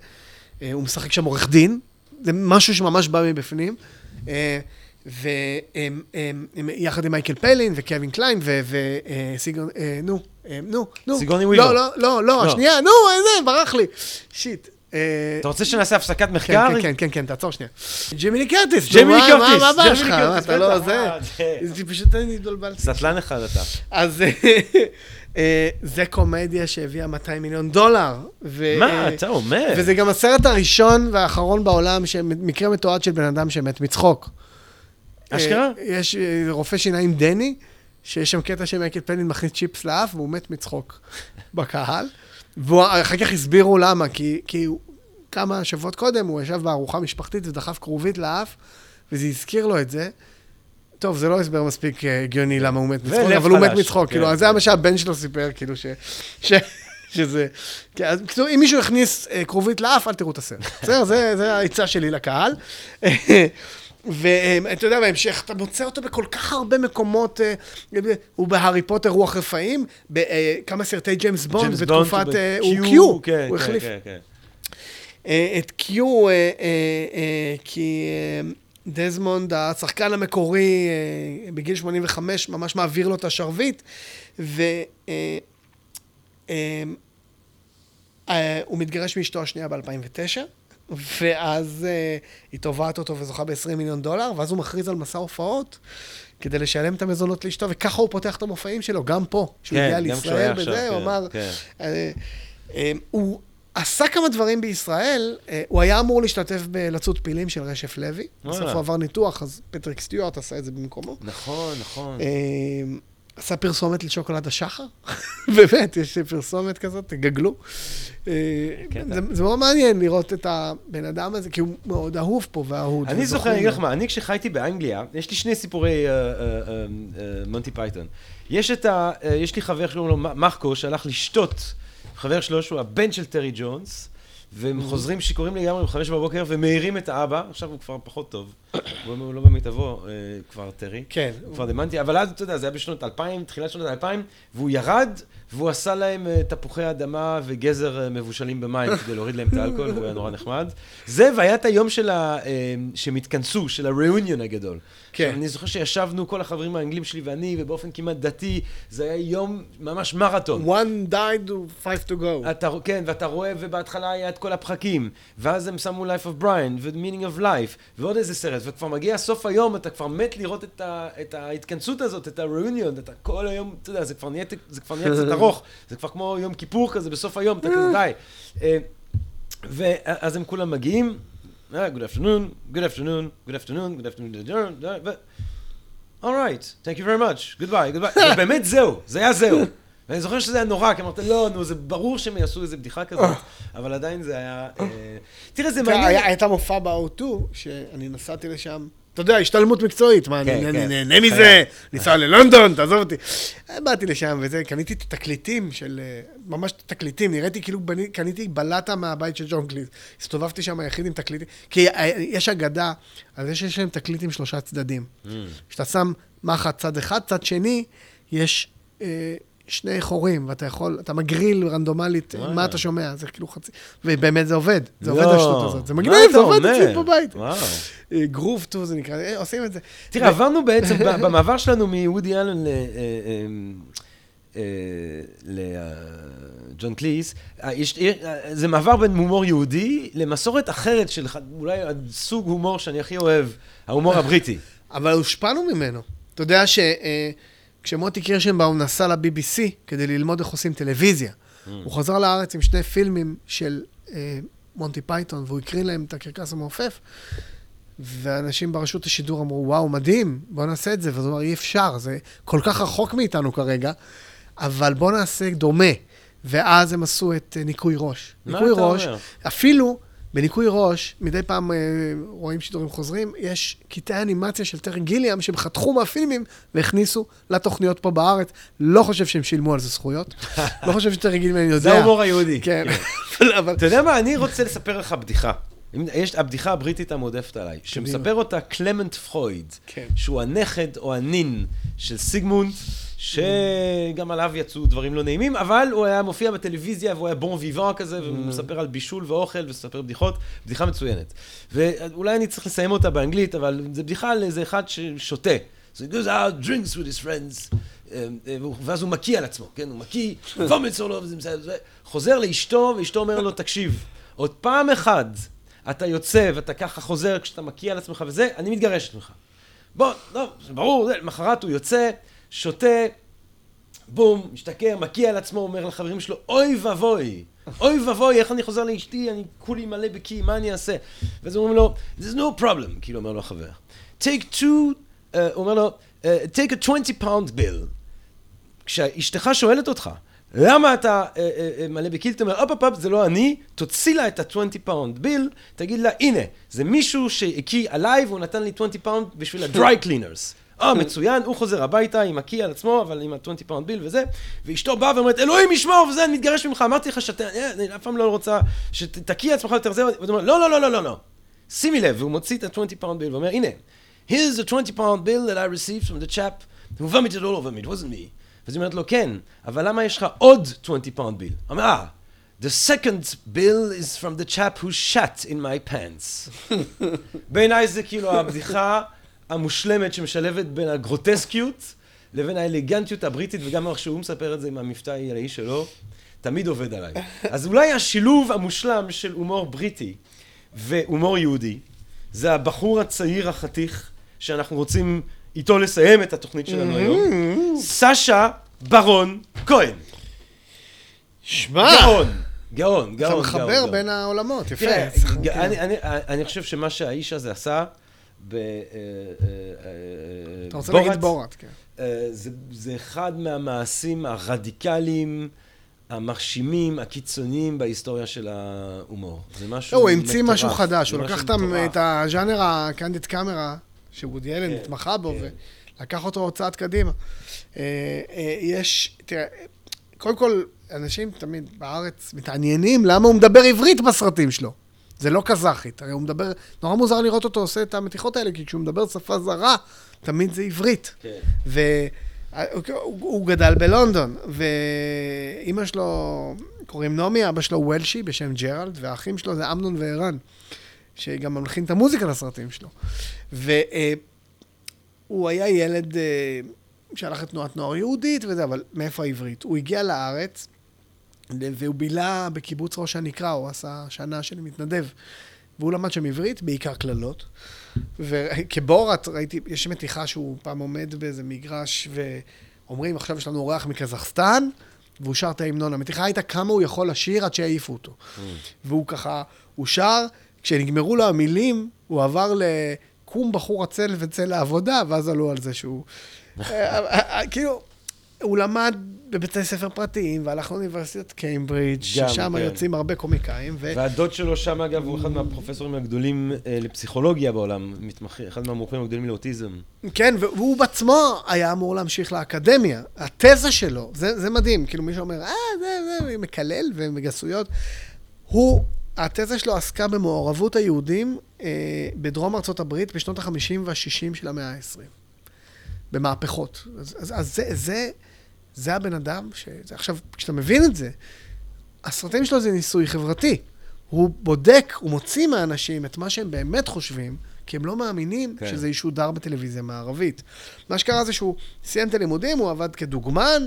הוא משחק שם עורך דין, זה משהו שממש בא מבפנים. ויחד עם מייקל פיילין וקווין קליין וסיגון, נו, נו, נו. סיגוני. לא, לא, לא, לא, לא. שנייה, נו, איזה, ברח לי. שיט. אה, אתה רוצה שנעשה הפסקת כן, מחקר? כן, כן, כן, כן, תעצור שנייה. ג'ימי לי קרטיס. מה- קרטיס, מה הבעיה שלך? אתה לא זה? אה, זה- זה פשוט אני התבלבלתי. סטלן אחד אתה. אז אה, זה קומדיה שהביאה 200 מיליון דולר. מה אתה אומר? וזה גם הסרט הראשון והאחרון בעולם, שמקרה מתועד של בן אדם שמת מצחוק. אשכרה? יש רופא שיניים דני, שיש שם קטע שמייקל פנין מכניס צ'יפס לאף, והוא מת מצחוק בקהל. ואחר כך הסבירו למה, כי, כי הוא, כמה שבועות קודם הוא ישב בארוחה משפחתית ודחף כרובית לאף, וזה הזכיר לו את זה. טוב, זה לא הסבר מספיק אה, הגיוני למה הוא מת מצחוק, אבל הוא מת חלש, מצחוק, כן. כאילו, אז זה מה שהבן שלו סיפר, כאילו, ש... ש... שזה... כן, אז בקיצור, אם מישהו יכניס אה, כרובית לאף, אל תראו את הסרט. בסדר? זה, זה העצה שלי לקהל. ואתה יודע, בהמשך, אתה מוצא אותו בכל כך הרבה מקומות, אה, הוא בהארי פוטר רוח רפאים, בכמה סרטי ג'יימס בונד, בתקופת, אה, הוא קיו, כן, הוא כן, החליף. כן. אה, את קיו, אה, אה, אה, כי אה, דזמונד, השחקן המקורי, אה, בגיל 85, ממש מעביר לו את השרביט, והוא מתגרש מאשתו השנייה ב-2009, ואז אה, היא תובעת אותו וזוכה ב-20 מיליון דולר, ואז הוא מכריז על מסע הופעות. כדי לשלם את המזונות לאשתו, וככה הוא פותח את המופעים שלו, גם פה. כשהוא כן, הגיע לישראל וזה, עכשיו, הוא כן, אמר... כן. אה, אה, הוא עשה כמה דברים בישראל, אה, הוא היה אמור להשתתף בלצות פילים של רשף לוי. בסוף הוא עבר ניתוח, אז פטריק סטיוארט עשה את זה במקומו. נכון, נכון. עשה פרסומת לשוקולד השחר, באמת, יש פרסומת כזאת, תגגלו. אה, קטע. זה, זה מאוד מעניין לראות את הבן אדם הזה, כי הוא מאוד אהוב פה ואהוד. אני זוכר, אני אגיד לך. מה, אני כשחייתי באנגליה, יש לי שני סיפורי אה, אה, מונטי פייתון. יש את ה... יש לי חבר שקוראים לו מ- מחקו, שהלך לשתות, חבר שלו שהוא הבן של טרי ג'ונס, והם חוזרים שיכורים לגמרי בחמש בבוקר ומעירים את האבא, עכשיו הוא כבר פחות טוב, הוא הוא לא במיטבו אה, כבר טרי. כן. הוא כבר דמנטי, אבל אז, אתה יודע, זה היה בשנות 2000, תחילת שנות 2000, והוא ירד, והוא עשה להם אה, תפוחי אדמה וגזר אה, מבושלים במים כדי להוריד להם את האלכוהול, והוא היה נורא נחמד. זה, והיה את היום של ה... אה, שהם התכנסו, של ה-reunion הגדול. כן. אני זוכר שישבנו, כל החברים האנגלים שלי ואני, ובאופן כמעט דתי, זה היה יום ממש מרתון. One died, five to go. אתה, כן, ואתה רואה, ובהתחלה היה את כל הפחקים, ואז הם שמו Life of Brian, ו-Meaning of Life, ועוד איזה סרט, וכבר מגיע סוף היום, אתה כבר מת לראות את, ה, את ההתכנסות הזאת, את ה-reunion, אתה כל היום, אתה יודע, זה כבר נהיה, זה כבר נהיה קצת ארוך, זה כבר כמו יום כיפור כזה, בסוף היום, אתה כזה די. אה, ואז הם כולם מגיעים, אה, Good afternoon, good afternoon, good afternoon, good afternoon. All right, thank you very much, goodbye, goodbye. ובאמת זהו, זה היה זהו. ואני זוכר שזה היה נורא, כי אמרת, לא, נו, זה ברור שהם יעשו איזה בדיחה כזאת, אבל עדיין זה היה... אה, תראה, זה מעניין. הייתה מופע ב-O2, שאני נסעתי לשם. אתה יודע, השתלמות מקצועית, מה, כן, אני- כן. נהנה מזה, ניסע ללונדון, תעזוב אותי. באתי לשם וזה, קניתי את התקליטים של, אה, ממש את התקליטים, נראיתי כאילו קניתי בלטה מהבית של ג'ון קליז. הסתובבתי שם היחיד עם תקליטים, כי אה, יש אגדה על זה שיש להם תקליט עם שלושה צדדים. Mm. כשאתה שם מחט צד אחד, צד שני, יש אה, שני חורים, ואתה יכול, אתה מגריל רנדומלית, אה, וואלה. מה אתה שומע, זה כאילו חצי, ובאמת זה עובד, זה לא. עובד השטות הזאת, זה מה מגניב, זה עובד? אצלי בבית. וואו. גרוב 2 זה נקרא, אה, עושים את זה. תראה, עברנו בעצם, במעבר שלנו מוודי אלן ל- אה, אה, אה, לג'ון קליס, אה, אה, זה מעבר בין הומור יהודי למסורת אחרת של אולי הסוג הומור שאני הכי אוהב, ההומור הבריטי. אבל הושפענו ממנו. אתה יודע שכשמוטי קירשנבאום נסע ל-BBC כדי ללמוד איך עושים טלוויזיה, Mm. הוא חזר לארץ עם שני פילמים של אה, מונטי פייתון, והוא הקרין להם את הקרקס המעופף, ואנשים ברשות השידור אמרו, וואו, מדהים, בוא נעשה את זה. ואז הוא אמר, אי אפשר, זה כל כך רחוק מאיתנו כרגע, אבל בוא נעשה דומה. ואז הם עשו את אה, ניקוי ראש. מה ניקוי אתה ראש, אומר? אפילו בניקוי ראש, מדי פעם אה, רואים שידורים חוזרים, יש קטעי אנימציה של טרי גיליאם שהם חתכו מהפילמים והכניסו לתוכניות פה בארץ. לא חושב שהם שילמו על זה זכויות. לא חושב שטרי גיליאם יודע. זה ההומור היהודי. כן. אבל- אבל... אתה יודע מה, אני רוצה לספר לך בדיחה. יש הבדיחה הבריטית המועדפת עליי, שמספר אותה קלמנט פרויד, כן. שהוא הנכד או הנין של סיגמונד, שגם עליו יצאו דברים לא נעימים, אבל הוא היה מופיע בטלוויזיה והוא היה bon vivant כזה, והוא מספר על בישול ואוכל ומספר בדיחות, בדיחה מצוינת. ואולי אני צריך לסיים אותה באנגלית, אבל זו בדיחה על איזה אחד ששותה. So he goes out, drinks with his friends אה, אה, ואז הוא מקיא על עצמו, כן? הוא מקיא, לו, וזה מסיים, זה- חוזר לאשתו, ואשתו אומרת לו, תקשיב, עוד פעם אחת אתה יוצא ואתה ככה חוזר כשאתה מקיא על עצמך וזה, אני מתגרשת ממך. בוא, לא, ברור, למחרת הוא יוצא, שותה, בום, משתכר, מקיא על עצמו, אומר לחברים שלו, אוי ואבוי, אוי ואבוי, איך אני חוזר לאשתי, אני כולי מלא בקיא, מה אני אעשה? ואז אומרים לו, there's no problem, כאילו אומר לו החבר. take two, uh, הוא אומר לו, uh, take a 20 pound bill. כשאשתך שואלת אותך, למה אתה uh, uh, uh, מלא בקיא, אתה אומר, הופ הופ הופ, זה לא אני, תוציא לה את ה-20 pound bill, תגיד לה, הנה, זה מישהו שהקיא עליי והוא נתן לי 20 פאונד בשביל ה-dry cleaners. אה, מצוין, הוא חוזר הביתה עם הקיא על עצמו, אבל עם ה-20 pound bill וזה, ואשתו באה ואומרת, אלוהים ישמור וזה, אני מתגרש ממך, אמרתי לך שאתה, אה, אני אף פעם לא רוצה שתקיא עצמך יותר זה, ואתה אומר, לא, לא, לא, לא, לא, לא. שימי לב, והוא מוציא את ה-20 pound bill ואומר, הנה, here's a 20 pound bill that I received from the chap who vomited all over me, it wasn't me. ואז היא אומרת לו, כן, אבל למה יש לך עוד 20 pound bill? הוא אומר, אה, the second bill is from the chap who shat in my pants. בעיניי זה כאילו הבדיחה המושלמת שמשלבת בין הגרוטסקיות לבין האלגנטיות הבריטית, וגם איך שהוא מספר את זה עם המבטא העילאי שלו, תמיד עובד עליי. אז אולי השילוב המושלם של הומור בריטי והומור יהודי, זה הבחור הצעיר החתיך שאנחנו רוצים איתו לסיים את התוכנית שלנו היום, סשה ברון כהן. שמע, גאון, גאון, גאון, אתה. מחבר. בין העולמות, יפה. תראה, כן. אני- אני- אני חושב שמה שהאיש הזה עשה אתה רוצה להגיד בורת, כן. אה, זה, זה אחד מהמעשים הרדיקליים, המרשימים, הקיצוניים בהיסטוריה של ההומור. זה משהו לא, הוא המציא מטורף. משהו חדש, הוא לקח את מטורף. הז'אנר הקנדיד קאמרה, שוודי אלן כן, התמחה בו, כן. ולקח אותו צעד קדימה. אה, אה, יש, תראה, קודם כל, אנשים תמיד בארץ מתעניינים למה הוא מדבר עברית בסרטים שלו. זה לא קזחית, הרי הוא מדבר, נורא מוזר לראות אותו עושה את המתיחות האלה, כי כשהוא מדבר שפה זרה, תמיד זה עברית. כן. והוא הוא גדל בלונדון, ואימא שלו, קוראים נעמי, אבא שלו וולשי בשם ג'רלד, והאחים שלו זה אמנון וערן, שגם מלחין את המוזיקה לסרטים שלו. והוא היה ילד אה, שהלך לתנועת נוער יהודית וזה, אבל מאיפה העברית? הוא הגיע לארץ, והוא בילה בקיבוץ ראש הנקרה, הוא עשה שנה של מתנדב. והוא למד שם עברית, בעיקר קללות. וכבורת, ראיתי, יש מתיחה שהוא פעם עומד באיזה מגרש, ואומרים, עכשיו יש לנו אורח מקזחסטן, והוא שר את ההמנון. המתיחה הייתה כמה הוא יכול לשיר עד שיעיפו אותו. והוא ככה, הוא שר, כשנגמרו לו המילים, הוא עבר לקום בחור הצל וצא לעבודה, ואז עלו על זה שהוא... אה, אה, אה, כאילו, הוא למד בבתי ספר פרטיים, והלך לאוניברסיטת קיימברידג', ששם כן. יוצאים הרבה קומיקאים, ו... והדוד שלו שם, אגב, הוא אחד מהפרופסורים הגדולים אה, לפסיכולוגיה בעולם, מתמחה, אחד מהמומחים הגדולים לאוטיזם. כן, והוא בעצמו היה אמור להמשיך לאקדמיה. התזה שלו, זה, זה מדהים, כאילו מישהו אומר, אה, זה, זה מקלל ומגסויות. הוא, התזה שלו עסקה במעורבות היהודים אה, בדרום ארצות הברית בשנות ה-50 וה-60 של המאה ה-20. במהפכות. אז, אז, אז זה, זה, זה הבן אדם ש... עכשיו, כשאתה מבין את זה, הסרטים שלו זה ניסוי חברתי. הוא בודק, הוא מוציא מהאנשים את מה שהם באמת חושבים, כי הם לא מאמינים. כן. שזה ישודר בטלוויזיה מערבית. מה שקרה זה שהוא סיים את הלימודים, הוא עבד כדוגמן,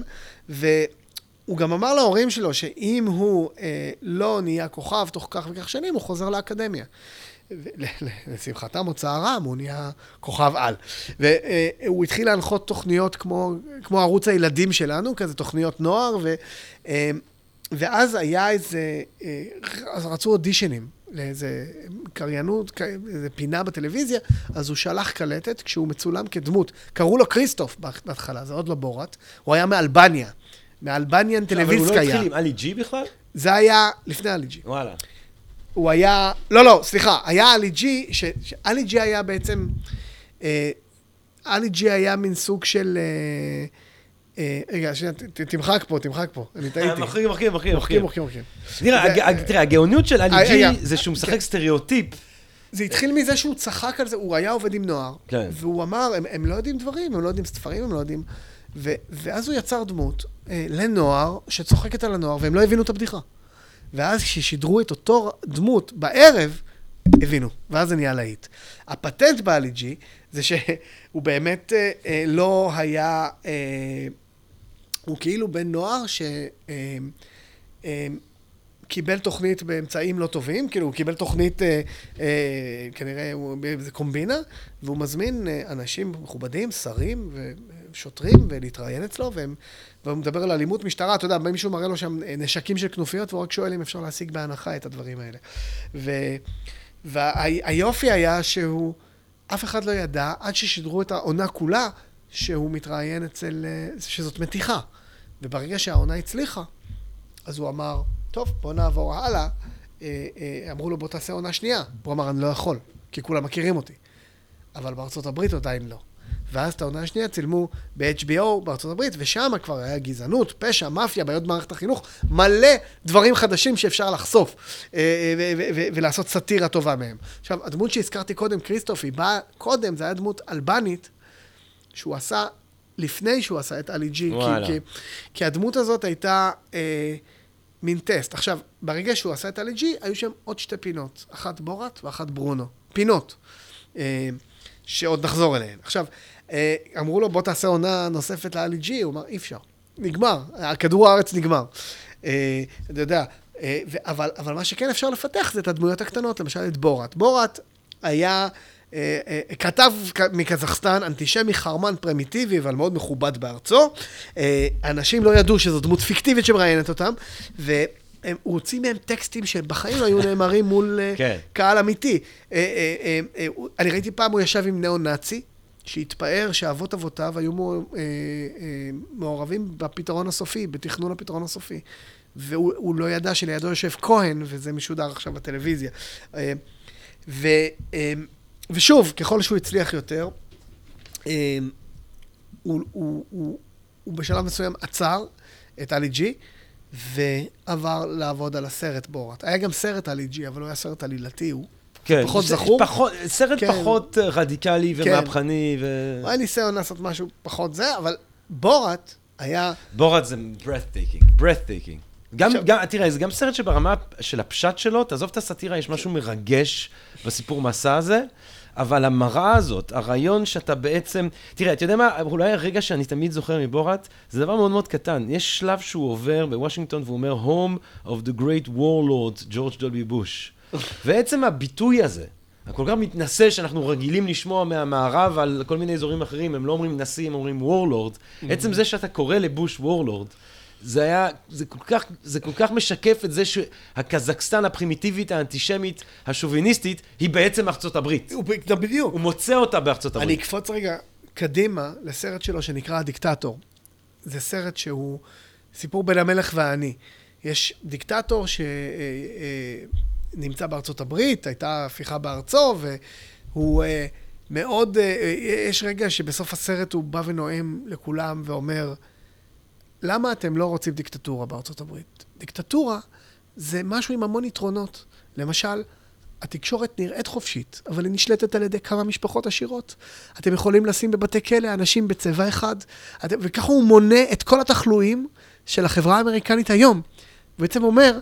והוא גם אמר להורים שלו שאם הוא אה, לא נהיה כוכב תוך כך וכך שנים, הוא חוזר לאקדמיה. לשמחתם או צערם, הוא נהיה כוכב על. והוא התחיל להנחות תוכניות כמו, כמו ערוץ הילדים שלנו, כזה תוכניות נוער, ו, אה, ואז היה איזה, אה, אז רצו אודישנים לאיזה קריינות, איזה פינה בטלוויזיה, אז הוא שלח קלטת כשהוא מצולם כדמות. קראו לו כריסטוף בהתחלה, זה עוד לא בורת, הוא היה מאלבניה. מאלבניאן אבל הוא לא טלוויזקיה. התחיל עם עלי ג'י בכלל? זה היה לפני אלי ג'י. וואלה. הוא היה, לא, לא, סליחה, היה אלי ג'י, שאלי ג'י היה בעצם, אה, אלי ג'י היה מין סוג של, אה, אה, רגע, שנייה, תמחק פה, תמחק פה, אני טעיתי. מוחקים, מוחקים, מוחקים, מוחקים, מוחקים, מוחקים. תראה, הגאוניות של אה, ג'י. זה שהוא משחק סטריאוטיפ. זה התחיל מזה שהוא צחק על זה, הוא היה עובד עם נוער. כן. והוא אמר, הם, לא יודעים דברים, הם לא יודעים ספרים, הם לא יודעים... ואז הוא יצר דמות לנוער, שצוחקת על הנוער, והם לא הבינו את הבדיחה. ואז כששידרו את אותו דמות בערב, הבינו, ואז זה נהיה להיט. הפטנט באלי ג'י זה שהוא באמת אה, אה, לא היה... אה, הוא כאילו בן נוער ש... אה, אה, תוכנית באמצעים לא טובים, כאילו הוא קיבל תוכנית, אה, אה, כנראה הוא באיזה קומבינה, והוא מזמין אה, אנשים מכובדים, שרים ושוטרים, ולהתראיין אצלו, והם, והוא מדבר על אלימות משטרה, אתה יודע, מישהו מראה לו שם נשקים של כנופיות, והוא רק שואל אם אפשר להשיג בהנחה את הדברים האלה. ו, והיופי היה שהוא, אף אחד לא ידע, עד ששידרו את העונה כולה, שהוא מתראיין אצל, שזאת מתיחה. וברגע שהעונה הצליחה, אז הוא אמר, טוב, בוא נעבור הלאה. אה, אה, אמרו לו, בוא תעשה עונה שנייה. הוא אמר, אני לא יכול, כי כולם מכירים אותי. אבל בארצות הברית עדיין לא. ואז את העונה השנייה צילמו ב-HBO בארצות הברית, ושם כבר היה גזענות, פשע, מאפיה, בעיות במערכת החינוך, מלא דברים חדשים שאפשר לחשוף אה, ולעשות סאטירה טובה מהם. עכשיו, הדמות שהזכרתי קודם, כריסטוף, היא באה קודם, זו הייתה דמות אלבנית, שהוא עשה לפני שהוא עשה את אלי ג'י, כי, כי, כי הדמות הזאת הייתה... אה, מין טסט. עכשיו, ברגע שהוא עשה את ה-LG, היו שם עוד שתי פינות, אחת בורת ואחת ברונו. פינות, אה, שעוד נחזור אליהן. עכשיו, אה, אמרו לו, בוא תעשה עונה נוספת ל-LG, הוא אמר, אי אפשר. נגמר, כדור הארץ נגמר. אה, אתה יודע, אה, אבל, אבל מה שכן אפשר לפתח זה את הדמויות הקטנות, למשל את בורת. בורת היה... אה, אה, כתב מקזחסטן, אנטישמי חרמן פרימיטיבי, אבל מאוד מכובד בארצו. אה, אנשים לא ידעו שזו דמות פיקטיבית שמראיינת אותם, והוא הוציא מהם טקסטים שבחיים לא היו נאמרים מול כן. קהל אמיתי. אני ראיתי פעם, הוא ישב עם ניאו-נאצי, שהתפאר שאבות אבותיו היו מעורבים בפתרון הסופי, בתכנון הפתרון הסופי. והוא לא ידע שלידו יושב כהן, וזה משודר עכשיו בטלוויזיה. ו... ושוב, ככל שהוא הצליח יותר, הוא, הוא, הוא, הוא בשלב מסוים עצר את אלי ג'י, ועבר לעבוד על הסרט בורת. היה גם סרט אלי ג'י, אבל הוא היה סרט עלילתי, הוא כן, פחות זכור. פחות, סרט כן. פחות רדיקלי כן. ומהפכני. כן. ו... היה ניסיון לעשות משהו פחות זה, אבל בורת היה... בורת זה breathtaking, breathtaking. גם, עכשיו... גם, תראה, זה גם סרט שברמה של הפשט שלו, תעזוב את הסאטירה, יש משהו מרגש בסיפור מסע הזה. אבל המראה הזאת, הרעיון שאתה בעצם... תראה, אתה יודע מה, אולי הרגע שאני תמיד זוכר מבורת, זה דבר מאוד מאוד קטן. יש שלב שהוא עובר בוושינגטון והוא אומר, Home of the Great Warlord, ג'ורג' דולבי בוש. ועצם הביטוי הזה, הכל כך מתנשא שאנחנו רגילים לשמוע מהמערב על כל מיני אזורים אחרים, הם לא אומרים נשיא, הם אומרים וורלורד. עצם זה שאתה קורא לבוש וורלורד, זה היה, זה כל כך, זה כל כך משקף את זה שהקזחסטן הפרימיטיבית, האנטישמית, השוביניסטית, היא בעצם ארצות הברית. הוא בדיוק. הוא מוצא אותה בארצות הברית. אני אקפוץ רגע קדימה לסרט שלו שנקרא הדיקטטור. זה סרט שהוא סיפור בין המלך והאני. יש דיקטטור שנמצא בארצות הברית, הייתה הפיכה בארצו, והוא אה, מאוד, אה, יש רגע שבסוף הסרט הוא בא ונואם לכולם ואומר, למה אתם לא רוצים דיקטטורה בארצות הברית? דיקטטורה זה משהו עם המון יתרונות. למשל, התקשורת נראית חופשית, אבל היא נשלטת על ידי כמה משפחות עשירות. אתם יכולים לשים בבתי כלא אנשים בצבע אחד, וככה הוא מונה את כל התחלואים של החברה האמריקנית היום. הוא בעצם אומר,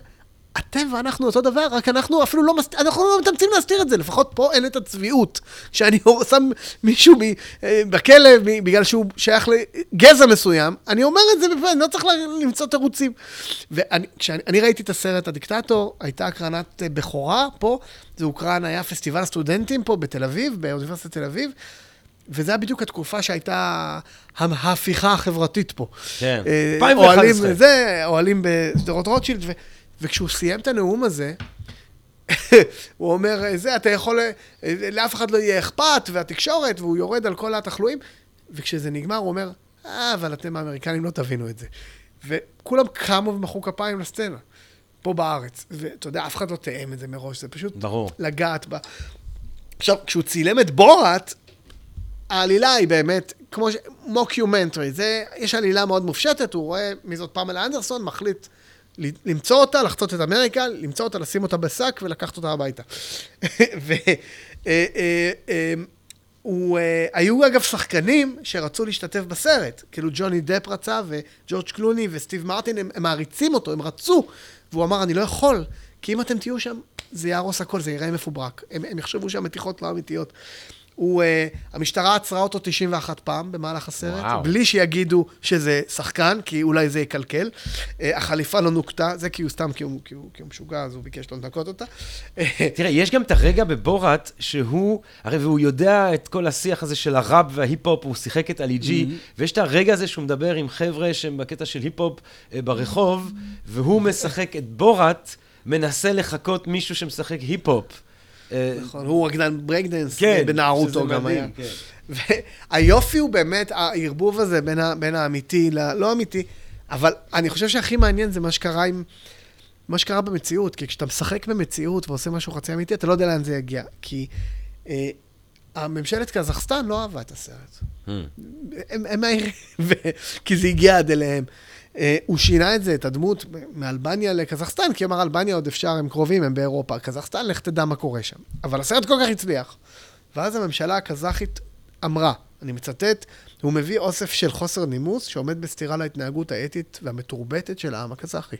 אתם ואנחנו אותו דבר, רק אנחנו אפילו לא, מסת... אנחנו לא מתאמצים להסתיר את זה, לפחות פה אין את הצביעות. שאני שם מישהו מ... אה, בכלא בגלל שהוא שייך לגזע מסוים, אני אומר את זה, אני לא צריך למצוא תירוצים. וכשאני ראיתי את הסרט הדיקטטור, הייתה הקרנת אה, בכורה פה, זה הוקרן, היה פסטיבל סטודנטים פה בתל אביב, באוניברסיטת תל אביב. וזו היה בדיוק התקופה שהייתה ההפיכה החברתית פה. כן, 2011. אה, אוהלים אוהלים בשדרות רוטשילד, ו... וכשהוא סיים את הנאום הזה, הוא אומר, זה, אתה יכול, לאף אחד לא יהיה אכפת, והתקשורת, והוא יורד על כל התחלואים, וכשזה נגמר, הוא אומר, אה, אבל אתם האמריקנים לא תבינו את זה. וכולם קמו ומחאו כפיים לסצנה, פה בארץ. ואתה יודע, אף אחד לא תאם את זה מראש, זה פשוט ברור. לגעת בה. עכשיו, כשהוא צילם את בורת, העלילה היא באמת, כמו ש... מוקיומנטרי, זה, יש עלילה מאוד מופשטת, הוא רואה מי זאת פמלה אנדרסון, מחליט למצוא אותה, לחצות את אמריקה, למצוא אותה, לשים אותה בשק ולקחת אותה הביתה. והיו אה, אה, אה, אגב שחקנים שרצו להשתתף בסרט, כאילו ג'וני דפ רצה וג'ורג' קלוני וסטיב מרטין, הם, הם מעריצים אותו, הם רצו, והוא אמר, אני לא יכול, כי אם אתם תהיו שם, זה יהרוס הכל, זה ייראה מפוברק. הם, הם יחשבו שהמתיחות לא אמיתיות. הוא, uh, המשטרה עצרה אותו 91 פעם במהלך הסרט, וואו. בלי שיגידו שזה שחקן, כי אולי זה יקלקל. Uh, החליפה לא נוקתה, זה כי הוא סתם, כי הוא, כי הוא, כי הוא משוגע, אז הוא ביקש לא לנקות אותה. תראה, יש גם את הרגע בבורת שהוא, הרי והוא יודע את כל השיח הזה של הראפ וההיפ-הופ, הוא שיחק את עלי ג'י, ויש את הרגע הזה שהוא מדבר עם חבר'ה שהם בקטע של היפ-הופ אה, ברחוב, והוא משחק את בוראט, מנסה לחקות מישהו שמשחק היפ-הופ. אה, נכון, הוא רקדן ברייקדנס, כן, בנערותו שזה גם היה. מדהים, כן. והיופי הוא באמת הערבוב הזה בין, ה, בין האמיתי ללא אמיתי, אבל אני חושב שהכי מעניין זה מה שקרה עם... מה שקרה במציאות, כי כשאתה משחק במציאות ועושה משהו חצי אמיתי, אתה לא יודע לאן זה יגיע. כי אה, הממשלת קזחסטן לא אהבה את הסרט. Hmm. הם, הם מעירים, ו- כי זה הגיע עד אליהם. אה, הוא שינה את זה, את הדמות, מאלבניה לקזחסטן, כי אמר, אלבניה עוד אפשר, הם קרובים, הם באירופה. קזחסטן, לך תדע מה קורה שם. אבל הסרט כל כך הצליח. ואז הממשלה הקזחית אמרה, אני מצטט, הוא מביא אוסף של חוסר נימוס שעומד בסתירה להתנהגות האתית והמתורבתת של העם הקזחי.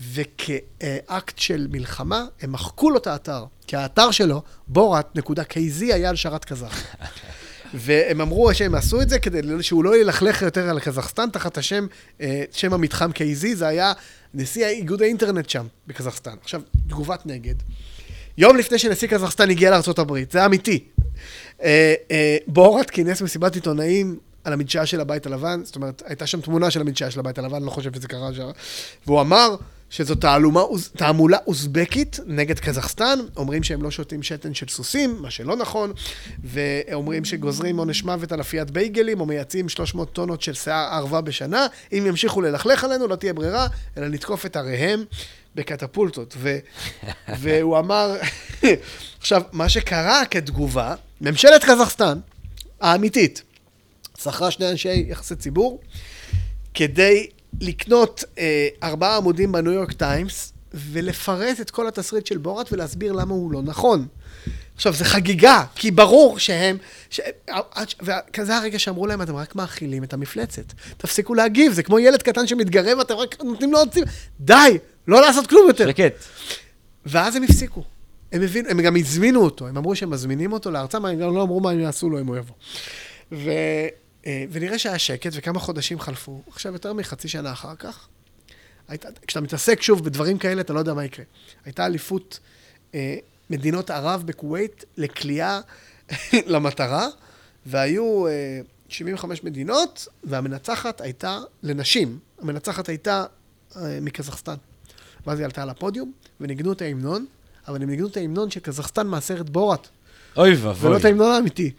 וכאקט של מלחמה, הם מחקו לו את האתר. כי האתר שלו, בורת.kz, היה על שרת קזח. והם אמרו שהם עשו את זה כדי שהוא לא ילכלך יותר על קזחסטן תחת השם, אה, שם המתחם KZ, זה היה נשיא איגוד האינטרנט שם, בקזחסטן. עכשיו, תגובת נגד. יום לפני שנשיא קזחסטן הגיע לארה"ב, זה אמיתי. אה, אה, בורת כינס מסיבת עיתונאים על המדשאה של הבית הלבן, זאת אומרת, הייתה שם תמונה של המדשאה של הבית הלבן, לא חושב שזה קרה שם, והוא אמר שזו תעלומה, תעמולה אוזבקית נגד קזחסטן, אומרים שהם לא שותים שתן של סוסים, מה שלא נכון, ואומרים שגוזרים עונש מוות על אפיית בייגלים, או מייצאים 300 טונות של שיער ערווה בשנה, אם ימשיכו ללכלך עלינו, לא תהיה ברירה, אלא לתקוף את עריהם בקטפולטות. ו... והוא אמר, עכשיו, מה שקרה כתגובה, ממשלת קזחסטן, האמיתית, שכרה שני אנשי יחסי ציבור, כדי לקנות אה, ארבעה עמודים בניו יורק טיימס, ולפרט את כל התסריט של בורת ולהסביר למה הוא לא נכון. עכשיו, זה חגיגה, כי ברור שהם... ש... עד ש- וכזה הרגע שאמרו להם, אתם רק מאכילים את המפלצת. תפסיקו להגיב, זה כמו ילד קטן שמתגרה ואתם רק נותנים לו עוד ציב... די, לא לעשות כלום יותר. שקט. ואז הם הפסיקו. הם הבינו, הם גם הזמינו אותו, הם אמרו שהם מזמינים אותו לארצם, הם גם לא אמרו מה הם יעשו לו אם הוא יבוא. ו, אה, ונראה שהיה שקט, וכמה חודשים חלפו. עכשיו, יותר מחצי שנה אחר כך, הייתה, כשאתה מתעסק שוב בדברים כאלה, אתה לא יודע מה יקרה. הייתה אליפות אה, מדינות ערב בכווית לכליאה למטרה, והיו אה, 75 מדינות, והמנצחת הייתה לנשים. המנצחת הייתה אה, מקזחסטן. ואז היא עלתה על הפודיום, וניגנו את ההמנון, אבל הם ניגנו את ההמנון של קזחסטן מהסרט בורת, אוי ואבוי. ולא את ההמנון האמיתי.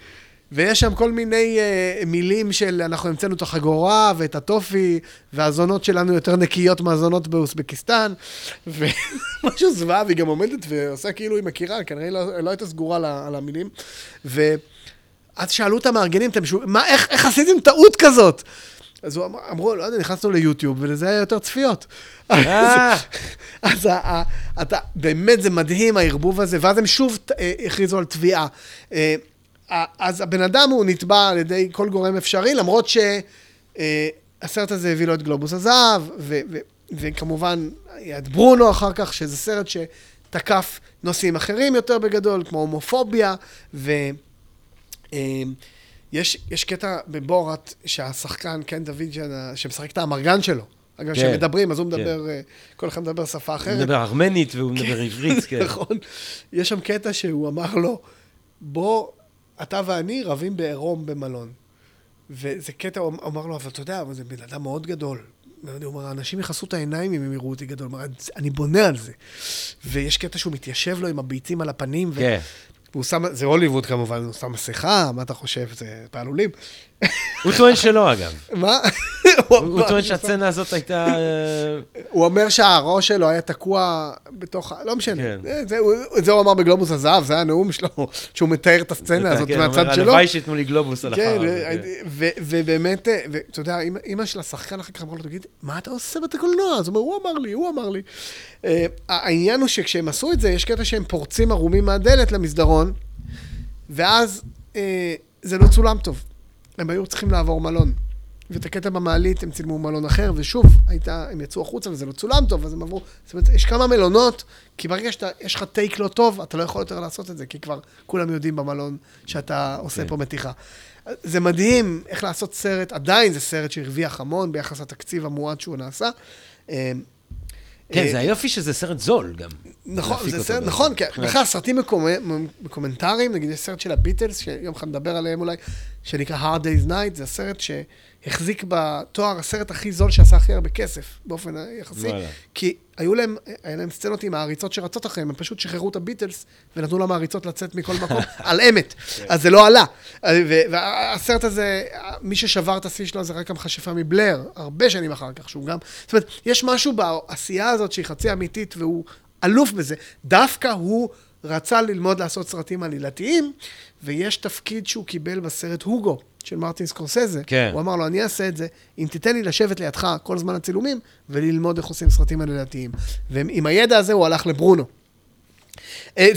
ויש שם כל מיני uh, מילים של אנחנו המצאנו את החגורה ואת הטופי, והזונות שלנו יותר נקיות מהזונות באוסבקיסטן, ומשהו זוועה, והיא גם עומדת ועושה כאילו היא מכירה, כנראה לא, לא הייתה סגורה על על המילים. ואז שאלו את המארגנים, אתם שוב, מה, איך, איך עשיתם טעות כזאת? אז הוא אמר, אמרו, לא יודע, נכנסנו ליוטיוב, ולזה היה יותר צפיות. אה. אז אתה, באמת זה מדהים הערבוב הזה, ואז הם שוב אה, הכריזו על תביעה. אה, אז הבן אדם הוא נתבע על ידי כל גורם אפשרי, למרות שהסרט הזה הביא לו את גלובוס הזהב, ו- ו- וכמובן, היה את ברונו אחר כך, שזה סרט שתקף נושאים אחרים יותר בגדול, כמו הומופוביה, ו... אה, יש, יש קטע בבורת שהשחקן, קן דוידג'ן, ה- שמשחק את האמרגן שלו. אגב, כן, כשמדברים, אז הוא כן. מדבר, אה, כל אחד מדבר שפה הוא אחרת. מדבר ארמנית והוא מדבר עברית, כן. נכון. יש שם קטע שהוא אמר לו, בוא, אתה ואני רבים בעירום במלון. וזה קטע, הוא אמר לו, אבל אתה יודע, זה בן אדם מאוד גדול. הוא אומר, אנשים יכסו את העיניים אם הם יראו אותי גדול. הוא אומר, אני בונה על זה. ויש קטע שהוא מתיישב לו עם הביצים על הפנים. כן. והוא שם, זה הוליווד כמובן, הוא שם מסכה, מה אתה חושב? זה פעלולים. הוא טוען שלא, אגב. מה? הוא טוען שהסצנה הזאת הייתה... אה, הוא אומר שהראש שלו היה תקוע בתוך, לא משנה. כן. זה- זה הוא- את זה הוא אמר בגלובוס הזהב, זה היה הנאום שלו, שהוא מתאר את הסצנה הזאת כן, מהצד שלו. הלוואי שייתנו לי גלובוס על כן, החרא. ובאמת, אה, ואתה יודע, אמא של השחקן אחר כך אמרה לו, תגיד, מה אתה עושה בית הקולנוע? אז הוא אומר, הוא אמר לי, הוא אמר לי. אה, העניין הוא שכשהם עשו את זה, יש קטע שהם פורצים ערומים מהדלת למסדרון, ואז זה לא צולם טוב. הם היו צריכים לעבור מלון. ואת הקטע במעלית הם צילמו במלון אחר, ושוב, הייתה, הם יצאו החוצה וזה לא צולם טוב, אז הם עברו, זאת אומרת, יש כמה מלונות, כי ברגע שיש לך טייק לא טוב, אתה לא יכול יותר לעשות את זה, כי כבר כולם יודעים במלון שאתה עושה כן. פה מתיחה. זה מדהים איך לעשות סרט, עדיין זה סרט שהרוויח המון ביחס לתקציב המועט שהוא נעשה. כן, אה, זה היופי שזה סרט זול גם. נכון, זה סרט. נכון, כן. כן. בכלל, סרטים מקומ- מקומנטריים, נגיד יש סרט של הביטלס, שיום אחד נדבר עליהם אולי, שנקרא Hard Day's Night, זה הסרט שהחזיק בתואר הסרט הכי זול שעשה הכי הרבה כסף, באופן יחסי. כי היו להם, היה להם סצנות עם העריצות שרצות אחריהם, הם פשוט שחררו את הביטלס ונתנו למעריצות לצאת מכל מקום, על אמת. אז זה לא עלה. והסרט הזה, מי ששבר את השיא שלו זה רק המכשפה מבלר, הרבה שנים אחר כך, שהוא גם... זאת אומרת, יש משהו בעשייה הזאת שהיא חצי אמיתית, והוא אלוף בזה. דווקא הוא רצה ללמוד לעשות סרטים עלילתיים, ויש תפקיד שהוא קיבל בסרט הוגו. של מרטין סקורסזה. כן. הוא אמר לו, אני אעשה את זה, אם תיתן לי לשבת לידך כל זמן הצילומים, וללמוד איך עושים סרטים עלילתיים. ועם הידע הזה הוא הלך לברונו. אה,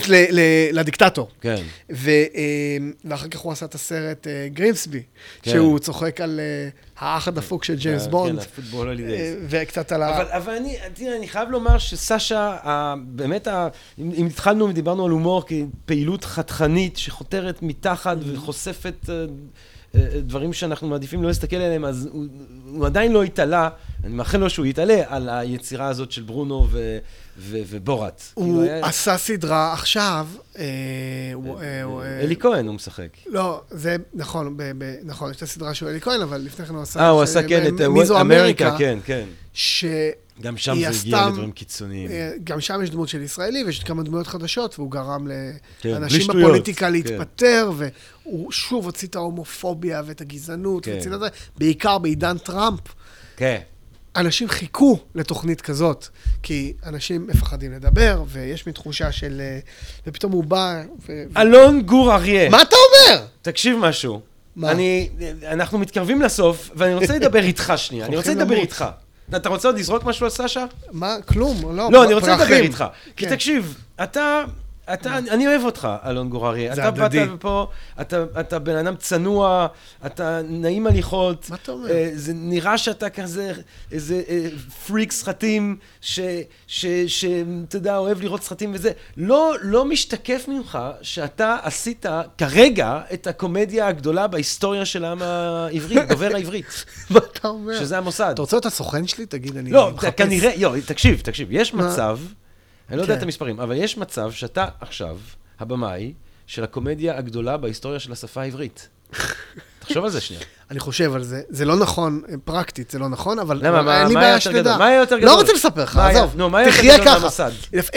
לדיקטטור. כן. אה, ואחר כך הוא עשה את הסרט אה, גרימסבי, כן. שהוא צוחק על האח הדפוק של ג'יימס כן, בונד, הפוטבול הולידייז. וקצת על ה... אבל, אני, תראה, אני חייב לומר שסשה, באמת, אם, התחלנו ודיברנו על הומור כפעילות חתכנית שחותרת מתחת Mm-hmm. וחושפת דברים שאנחנו מעדיפים לא להסתכל עליהם, אז הוא, הוא עדיין לא התעלה, אני מאחל לו שהוא יתעלה על היצירה הזאת של ברונו ו, ו, ובורת. הוא כאילו היה- עשה סדרה עכשיו, אה, אה, אה, אלי כהן הוא משחק. לא, זה נכון, נכון, יש את הסדרה של אלי כהן, אבל לפני כן הוא עשה... אה, הוא עשה כן את מי זו אמריקה, כן, כן. גם שם זה הגיע לדברים קיצוניים. גם שם יש דמות של ישראלי, ויש כמה דמויות חדשות, והוא גרם כן, לאנשים בפוליטיקה כן. להתפטר, והוא שוב הוציא את ההומופוביה ואת הגזענות, כן. בעיקר בעידן טראמפ. כן. אנשים חיכו לתוכנית כזאת, כי אנשים מפחדים לדבר, ויש מין תחושה של... אה, ופתאום הוא בא... ו... אלון גור אריה. מה אתה אומר? תקשיב משהו. מה? אני, אנחנו מתקרבים לסוף, ואני רוצה לדבר איתך שנייה. אני רוצה לדבר. איתך. אתה רוצה עוד לזרוק משהו על סשה? מה? כלום, לא. לא, אני רוצה לדבר. איתך. כי כן. תקשיב, אתה... אתה, אני אוהב אותך, אלון גוררי. אתה באת הדדי. לפה, אתה, אתה בן אדם צנוע, אתה נעים הליכות. מה אתה אומר? אה, זה נראה שאתה כזה, איזה אה, פריק סרטים, שאתה יודע, אוהב לראות סרטים וזה. לא, לא משתקף ממך שאתה עשית כרגע את הקומדיה הגדולה בהיסטוריה של העם העברי, דובר העברית, מה אתה אומר? שזה המוסד. אתה רוצה להיות הסוכן שלי? תגיד, אני לא, מחפש. כנראה, לא, תקשיב, תקשיב, יש? מצב, אני לא יודע כן. את המספרים, אבל יש מצב שאתה עכשיו הבמאי של הקומדיה הגדולה בהיסטוריה של השפה העברית. תחשוב על זה שנייה. אני חושב על זה. זה לא נכון, פרקטית זה לא נכון, אבל למה, מה- אין לי בעיה שתדע. מה היה יותר לא גדול? רוצה לספר לך, עזוב. נו, מה היה יותר גדול. מהמוסד?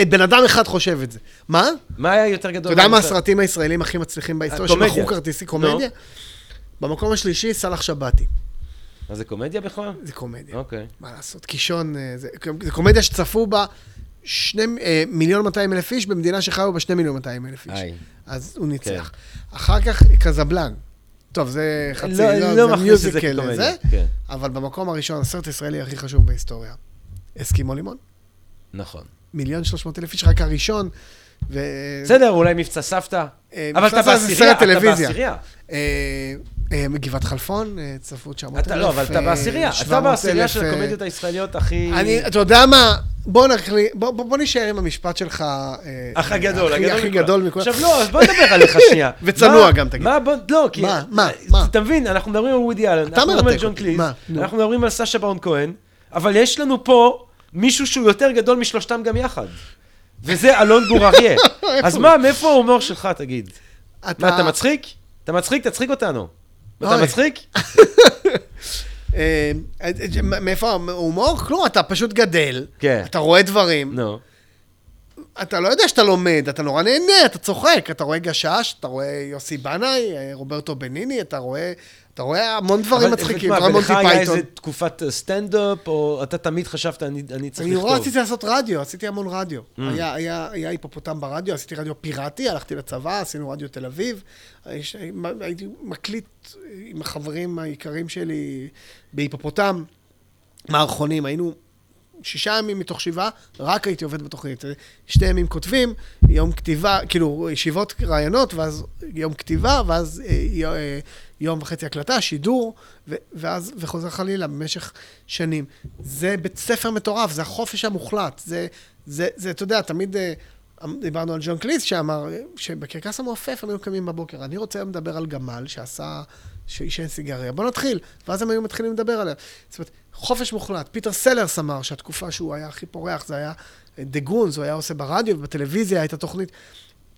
בן אדם אחד חושב את זה. מה? מה היה יותר גדול? אתה יודע מה? הסרטים הישראלים הכי מצליחים בהיסטוריה. שמכרו כרטיסי קומדיה? במקום השלישי, סאלח שבתי. מה זה קומדיה בכלל? זה קומדיה. אוקיי. מה לעשות? קישון, אה, זה קומדיה שצפו בה מיליון 200 אלף איש במדינה שחיו בה שני מיליון 200 אלף איש. איי. אז הוא ניצח. אחר כך קזבלן. טוב, זה חצי, לא, לא, לא זה מיוזיקל כקומדיה, זה, כן. אבל במקום הראשון, הסרט הישראלי הכי חשוב בהיסטוריה. אסקימו לימון. נכון. מיליון שלוש מאות אלף איש, רק הראשון. ו... בסדר, אולי מבצע סבתא. אה, אבל אתה בעשירייה, אתה. בעשירייה. אה, אה, גבעת חלפון, אה, צפו 900 אלף. אתה לא, אבל אתה אה, בעשירייה. אתה 700 בעשירייה של הקומדיות הישראליות הכי... אני, אתה יודע מה? בוא, נחלי, בוא, בוא, בוא נשאר עם המשפט שלך. אח הגדול, הכי- הגדול הכי. גדול מכולם. עכשיו לא, אז בוא נדבר עליך שנייה. וצנוע מה- גם, תגיד. מה, בוא, לא, כי... מה, מה, מה? אתה מבין, אנחנו מדברים על וודי אלן, אתה אנחנו מדברים על ג'ון. קליז, מה? נו. אנחנו מדברים על סשה ברון כהן, אבל יש לנו פה מישהו שהוא יותר גדול משלושתם גם יחד. וזה אלון גור אריה. אז מה, מאיפה ההומור שלך, תגיד? מה, אתה מצחיק? אתה מצחיק? תצחיק אותנו. אתה. מצחיק? אה, מאיפה ההומור? כלום, אתה פשוט גדל, כן. אתה רואה דברים. אתה לא יודע שאתה לומד, אתה נורא נהנה, אתה צוחק, אתה רואה גשש, אתה רואה יוסי בנאי, אה, רוברטו בניני, אתה רואה, אתה רואה המון דברים מצחיקים, אתה רואה מונטי ולך היה פייתון. איזה תקופת אה, סטנדאפ, או אתה תמיד חשבת, אני אני צריך אני לכתוב? נורא רציתי לעשות רדיו, עשיתי המון רדיו. Mm. היה, היה, היה היפופוטם ברדיו, עשיתי רדיו פיראטי, הלכתי לצבא, עשינו רדיו תל אביב. יש- הייתי מקליט עם החברים היקרים שלי בהיפופוטם, מערכונים, היינו שישה ימים מתוך שבעה, רק הייתי עובד בתוכנית. שתי ימים כותבים, יום כתיבה, כאילו, ישיבות רעיונות, ואז יום כתיבה, ואז אה, אה, יום וחצי הקלטה, שידור, ואז, וחוזר חלילה במשך שנים. זה בית ספר מטורף, זה החופש המוחלט. זה, זה, זה אתה יודע, תמיד... אה, דיברנו על ג'ון קליס שאמר שבקרקס המעופף הם היו קמים בבוקר. אני רוצה לדבר על גמל שעשה, שעישן סיגריה. בוא נתחיל. ואז הם היו מתחילים לדבר עליה. זאת אומרת, חופש מוחלט. פיטר סלרס אמר שהתקופה שהוא היה הכי פורח זה היה The Goons, הוא היה עושה ברדיו ובטלוויזיה הייתה תוכנית.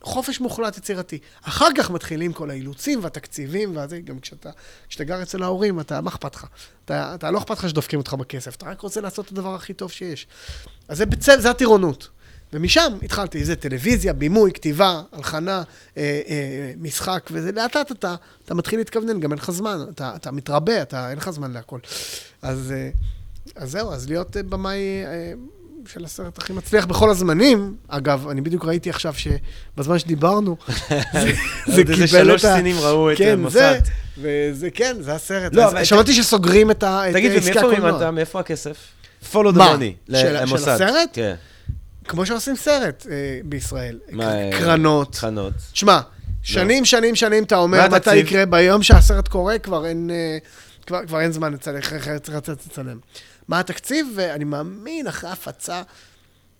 חופש מוחלט יצירתי. אחר כך מתחילים כל האילוצים והתקציבים, וזה, גם כשאתה, כשאתה גר אצל ההורים, אתה, מה אכפת לך? אתה, אתה לא אכפת לך שדופקים אותך בכסף, אתה רק רוצה לעשות את הדבר הכי טוב שיש. אז זה, זה הטירונות. ומשם התחלתי, זה טלוויזיה, בימוי, כתיבה, הלחנה, אה, אה, משחק, וזה לאט לאט אתה, אתה מתחיל להתכוונן, גם אין לך זמן, אתה, אתה מתרבה, אתה, אין לך זמן להכל. אז, אה, אז זהו, אז להיות אה, במאי אה, של הסרט הכי מצליח בכל הזמנים, אגב, אני בדיוק ראיתי עכשיו שבזמן שדיברנו, זה, זה קיבל את ה... שלוש סינים ראו את כן, המוסד. זה, וזה, כן, זה הסרט. לא, שמעתי שסוגרים את ה- את תגיד, עסקי הקולנוע. מימנת? מאיפה הכסף? follow the מה? money. של- של. הסרט? כן. כמו שעושים סרט אה, בישראל. מה, קר- אה, קרנות. קרנות. שמע, שנים, שנים, שנים אתה אומר מה מתי? יקרה, ביום שהסרט קורה כבר אין, אה, כבר, כבר אין זמן לצלם, אחרת צריך לצאת לצלם. מה התקציב? ואני מאמין, אחרי הפצה,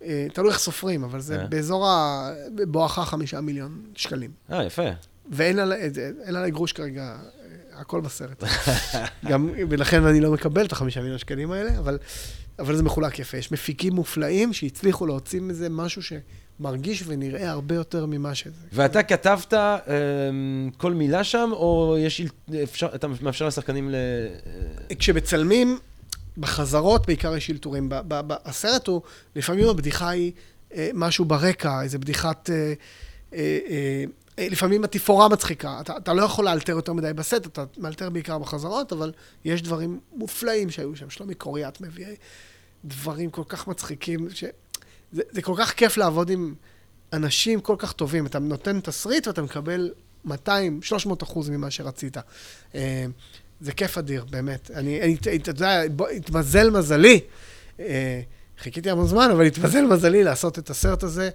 אה, תלוי איך סופרים, אבל זה אה. באזור ה... בואכה חמישה מיליון שקלים. אה, יפה. ואין עלי, אין עלי גרוש כרגע, אה, הכל בסרט. גם, ולכן אני לא מקבל את החמישה מיליון שקלים האלה, אבל, אבל זה מחולק יפה. יש מפיקים מופלאים שהצליחו להוציא מזה משהו שמרגיש ונראה הרבה יותר ממה שזה. ואתה כתבת אמ, כל מילה שם, או יש, אפשר, אתה מאפשר לשחקנים ל... כשמצלמים, בחזרות בעיקר יש אלתורים. ב- הסרט הוא, לפעמים הבדיחה היא אה, משהו ברקע, איזה בדיחת... אה, אה, אה, אה, לפעמים התפאורה מצחיקה. אתה, אתה לא יכול לאלתר יותר מדי בסט, אתה מאלתר בעיקר בחזרות, אבל יש דברים מופלאים שהיו שם. שלומי קוריאט מביא דברים כל כך מצחיקים, ש... זה, זה כל כך כיף לעבוד עם אנשים כל כך טובים. אתה נותן תסריט ואתה מקבל 200, 300 אחוז ממה שרצית. אה, זה כיף אדיר, באמת. אני, אני אתה יודע, התמזל מזלי. אה, חיכיתי המון זמן, אבל התמזל מזלי לעשות את הסרט הזה.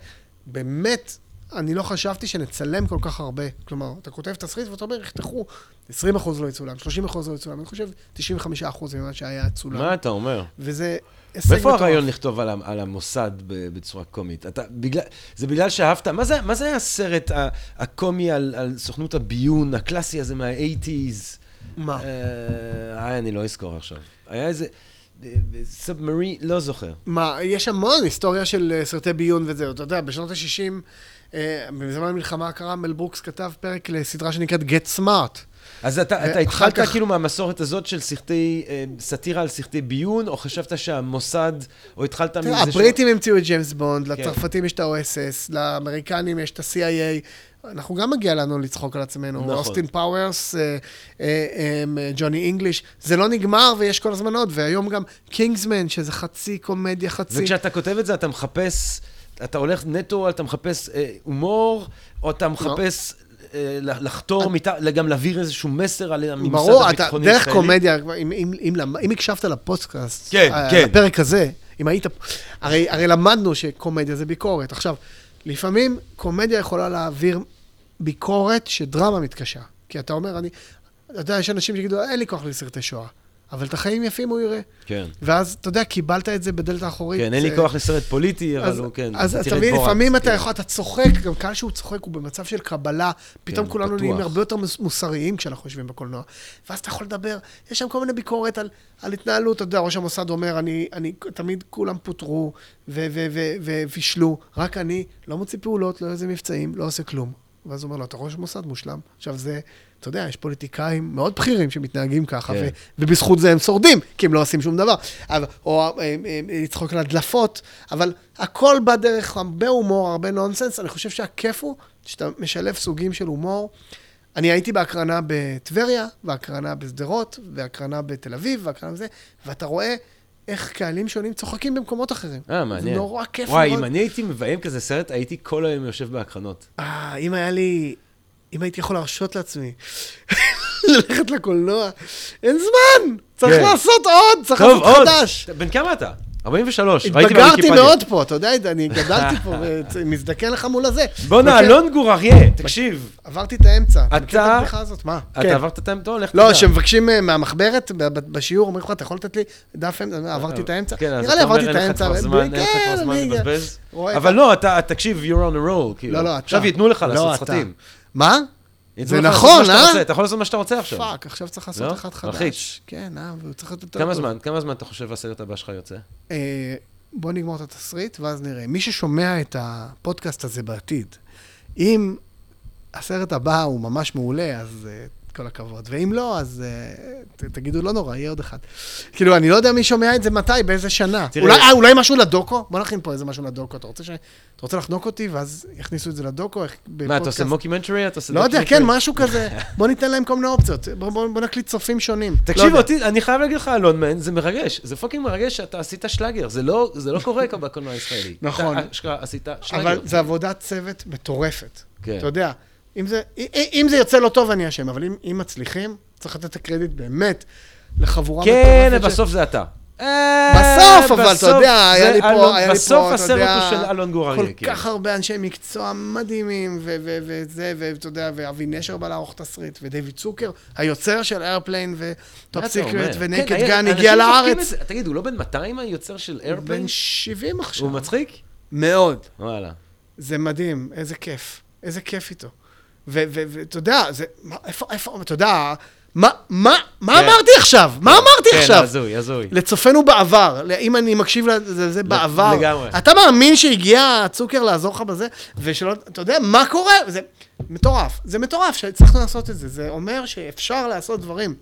באמת, אני לא חשבתי שנצלם כל כך הרבה. כלומר, אתה כותב תסריט ואתה אומר, יחתכו 20 אחוז לא יצולם, 30 אחוז לא יצולם. אני חושב 95 אחוז ממה שהיה צולם. מה אתה אומר? וזה הישג מאיפה מטורף. הרעיון לכתוב על, על המוסד בצורה קומית? אתה, בגלל, זה בגלל שאהבת, מה זה, מה זה היה הסרט הקומי על, על סוכנות הביון, הקלאסי הזה מה-80's? מה? אה, אני לא אזכור עכשיו. היה איזה... סאבמרי, לא זוכר. מה, יש המון היסטוריה של אה, סרטי ביון וזהו. אתה יודע, בשנות ה-60, בזמן המלחמה הקרה, מל ברוקס כתב פרק לסדרה שנקראת Get Smart. אז אתה, אתה ואחר התחלת כך- כאילו מהמסורת הזאת של סרטי, אה, סאטירה על סרטי ביון, או חשבת שהמוסד, או התחלת תראה, מזה הבריטים המציאו את ג'יימס בונד, כן. לצרפתים יש את ה-OSS, לאמריקנים יש את ה-CIA. אנחנו גם מגיע לנו לצחוק על עצמנו. נכון. אוסטין פאוורס, אה, אה, אה, ג'וני אינגליש. זה לא נגמר ויש כל הזמן עוד, והיום גם קינגסמן, שזה חצי קומדיה, חצי... וכשאתה כותב את זה, אתה מחפש, אתה הולך נטו, אתה מחפש אה, הומור, או אתה מחפש אה, לחתור, מת... גם להעביר איזשהו מסר על הממסד ברור, אתה, הביטחוני דרך? קומדיה, אם, אם, אם, אם הקשבת לפודקאסט, כן, אה, כן. לפרק הזה, אם היית, הרי, הרי למדנו שקומדיה זה ביקורת. עכשיו, לפעמים קומדיה יכולה להעביר ביקורת שדרמה מתקשה. כי אתה אומר, אני, אתה יודע, יש אנשים שיגידו, אין לי כוח לסרטי שואה, אבל את החיים יפים הוא יראה. כן. ואז, אתה יודע, קיבלת את זה בדלת האחורית. כן, אין לי זה- כוח לסרט פוליטי, אבל אז, הוא כן. אז אתה מבין, לפעמים אתה כן. יכול, אתה צוחק, גם קהל שהוא צוחק הוא במצב של קבלה, פתאום כן, כולנו. נהיים הרבה יותר מוס- מוסריים כשאנחנו יושבים בקולנוע. ואז אתה יכול לדבר, יש שם כל מיני ביקורת על, על התנהלות, אתה יודע, ראש המוסד אומר, אני, אני תמיד כולם פוטרו ופישלו, רק אני לא מוציא פעולות, לא איזה מבצעים, לא עושה כלום. ואז הוא אומר לו, אתה ראש מוסד מושלם. עכשיו זה, אתה יודע, יש פוליטיקאים מאוד בכירים שמתנהגים ככה, כן. ובזכות זה הם שורדים, כי הם לא עושים שום דבר. אבל, או אה, אה, אה, לצחוק על הדלפות, אבל הכל בא דרך הרבה הומור, הרבה נונסנס. אני חושב שהכיף הוא שאתה משלב סוגים של הומור. אני הייתי בהקרנה בטבריה, והקרנה בשדרות, והקרנה בתל אביב, והקרנה בזה, ואתה רואה איך קהלים שונים צוחקים במקומות אחרים. אה, מעניין. זה נורא כיף וואי, מאוד. אם אני הייתי מביים כזה סרט, הייתי כל היום יושב בהקרנות. אה, אם היה לי... אם הייתי יכול להרשות לעצמי ללכת לקולנוע, אין זמן! צריך כן. לעשות עוד, צריך טוב, לעשות עוד. חדש. בן כמה אתה? 43, ראיתי התבגרתי. מאוד פה, אתה יודע, אני גדלתי פה ומזדקן לך מול הזה. בואנה, אלון גור אריה, תקשיב. עברתי את האמצע. אתה- מכיר את הבדיחה הזאת? מה? כן. אתה עברת את האמצע, לך לא, תדע. שמבקשים אה, מהמחברת בשיעור, אומרים לך, אתה יכול לתת לי דף אמצע? עברתי את האמצע? כן, נראה לי עברתי את האמצע. זמן, אין לך כן, כבר זמן לבזבז. אבל לא, אתה, תקשיב, you're on a roll, כאילו. לא, לא, אתה. עכשיו ייתנו לך לא, לעשות. סרטים. מה? זה נכון, אה? אתה יכול לעשות מה שאתה רוצה עכשיו. fuck, עכשיו צריך לעשות לא? אחד חדש. מלחיץ. כן, אה, והוא צריך יותר כמה. זמן, כמה זמן אתה חושב הסרט הבא שלך יוצא? אה, בוא נגמור את התסריט, ואז נראה. מי ששומע את הפודקאסט הזה בעתיד, אם הסרט הבא הוא ממש מעולה, אז אה, כל הכבוד. ואם לא, אז אה, ת- תגידו, לא נורא, יהיה עוד אחד. כאילו, אני לא יודע מי שומע את זה מתי, באיזה שנה. תראה- אולי, אה, אולי משהו לדוקו? בוא נכין פה איזה משהו לדוקו. אתה רוצה, ש... אתה רוצה לחנוק אותי, ואז יכניסו את זה לדוקו? איך- מה, אתה? עושה מוקימנטרי? אתה עושה לא יודע? כן, משהו כזה. בוא ניתן להם כל מיני אופציות. בוא, בוא, בוא נקליט צופים שונים. לא תקשיב יודע. אותי, אני חייב להגיד לך, אלון, man, זה מרגש. זה fucking מרגש שאתה עשית שלאגר. זה לא זה לא קורה בקולנוע הישראלי. נכון. אתה אשכרה עשית שלאגר. אבל זה עבודת צוות מטורפת. כן. אתה יודע, אם זה, אם- זה יוצא לא טוב, אני אשם, אבל אם, אם מצליחים, צריך לתת את הקרדיט באמת לחבורה כן, מטורפת. ש- בסוף זה אתה. בסוף, אבל אתה בסוף יודע, היה לי פה, היה לי פה, בסוף אתה הסרט יודע, הוא של אלון גור אריה. כל כאילו. כך הרבה אנשי מקצוע מדהימים, וזה, ואתה יודע, ואבי נשר בא לערוך תסריט, ודייוויד צוקר, היוצר של Airplane, ו Top? Secret, ו Naked כן, Gun, הגיע לארץ. תגיד, הוא לא בן 200 היוצר של Airplane? בן 70 עכשיו. הוא מצחיק? מאוד. וואלה. זה מדהים, איזה כיף. איזה כיף איתו. ואתה יודע, זה, מה, איפה, איפה, אתה יודע, מה, מה, מה כן. אמרתי עכשיו? מה אמרתי כן, עכשיו? הזוי, הזוי. לצופינו בעבר, אם אני מקשיב לזה זה בעבר. לגמרי. אתה מאמין שהגיע צוקר לעזור לך בזה, ושלא, אתה יודע, מה קורה? זה מטורף. זה מטורף שהצלחנו לעשות את זה. זה אומר שאפשר לעשות דברים.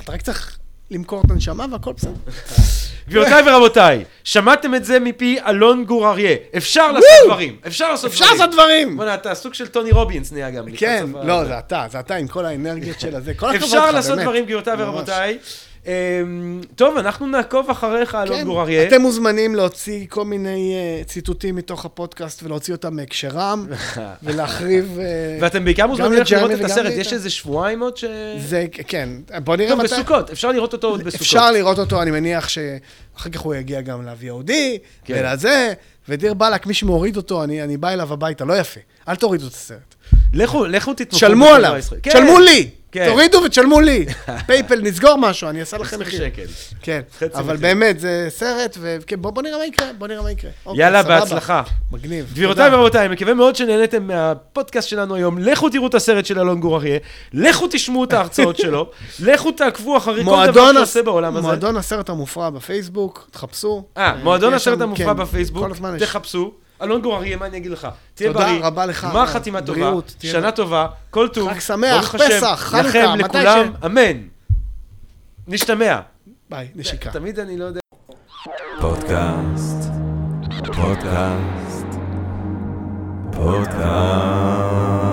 אתה רק צריך למכור את הנשמה והכל בסדר. גבירותיי ורבותיי, שמעתם את זה מפי אלון גור אריה. אפשר לעשות דברים. אפשר לעשות אפשר דברים. לעשות דברים! בוא'נה, אתה סוג של טוני רובינס נהיה גם. כן, לא, זה אתה, זה אתה עם כל האנרגיות של הזה. כל הכבוד לך, אפשר לעשות באמת. דברים, גבירותיי. ורבותיי. אמ, טוב, אנחנו נעקוב אחריך, אלון כן, גור אריה. אתם מוזמנים להוציא כל מיני אה, ציטוטים מתוך הפודקאסט ולהוציא אותם מהקשרם, ולהחריב... אה, ואתם בעיקר מוזמנים לראות את הסרט. יש. איזה שבועיים עוד ש... זה, כן, בוא נראה טוב, מתי... בסוכות, אפשר לראות אותו עוד בסוכות. אפשר לראות אותו, אני מניח שאחר כך הוא יגיע גם ל-VOD, כן. ולזה, ודיר באלק, מי שמוריד אותו, אני, אני בא אליו הביתה, לא יפה. אל תורידו את הסרט. לכו, לכו תתמכו. בקולנוע עליו, הישראלי. כן, לי! כן. תורידו ותשלמו לי. פייפל, נסגור משהו, אני אעשה לכם 20 מחיר. שקל. כן, אבל מחיר. באמת, זה סרט, וכן, בוא, בוא נראה מה יקרה, בוא נראה מה יקרה. אוקיי, יאללה. בהצלחה. מגניב. גבירותיי. ורבותיי, מקווה מאוד שנהנתם מהפודקאסט שלנו היום. לכו תראו את הסרט של אלון גור אריה, לכו תשמעו את ההרצאות שלו, לכו תעקבו אחרי כל דבר מועדון הס- עושה בעולם הזה. מועדון הסרט המופרע בפייסבוק, תחפשו. אה, מועדון יש הסרט המופרע כן, בפייסבוק. תחפשו. אלון גור אריה, מה אני אגיד לך? תהיה תודה בריא, רבה לך. גמר חתימה טובה, שנה. טובה, כל טוב. חג שמח, פסח, חנוכה, לכם, מתי לכולם, ש- אמן. נשתמע. ביי, נשיקה. תמיד אני לא יודע. פודקאסט, פודקאסט, פודקאסט.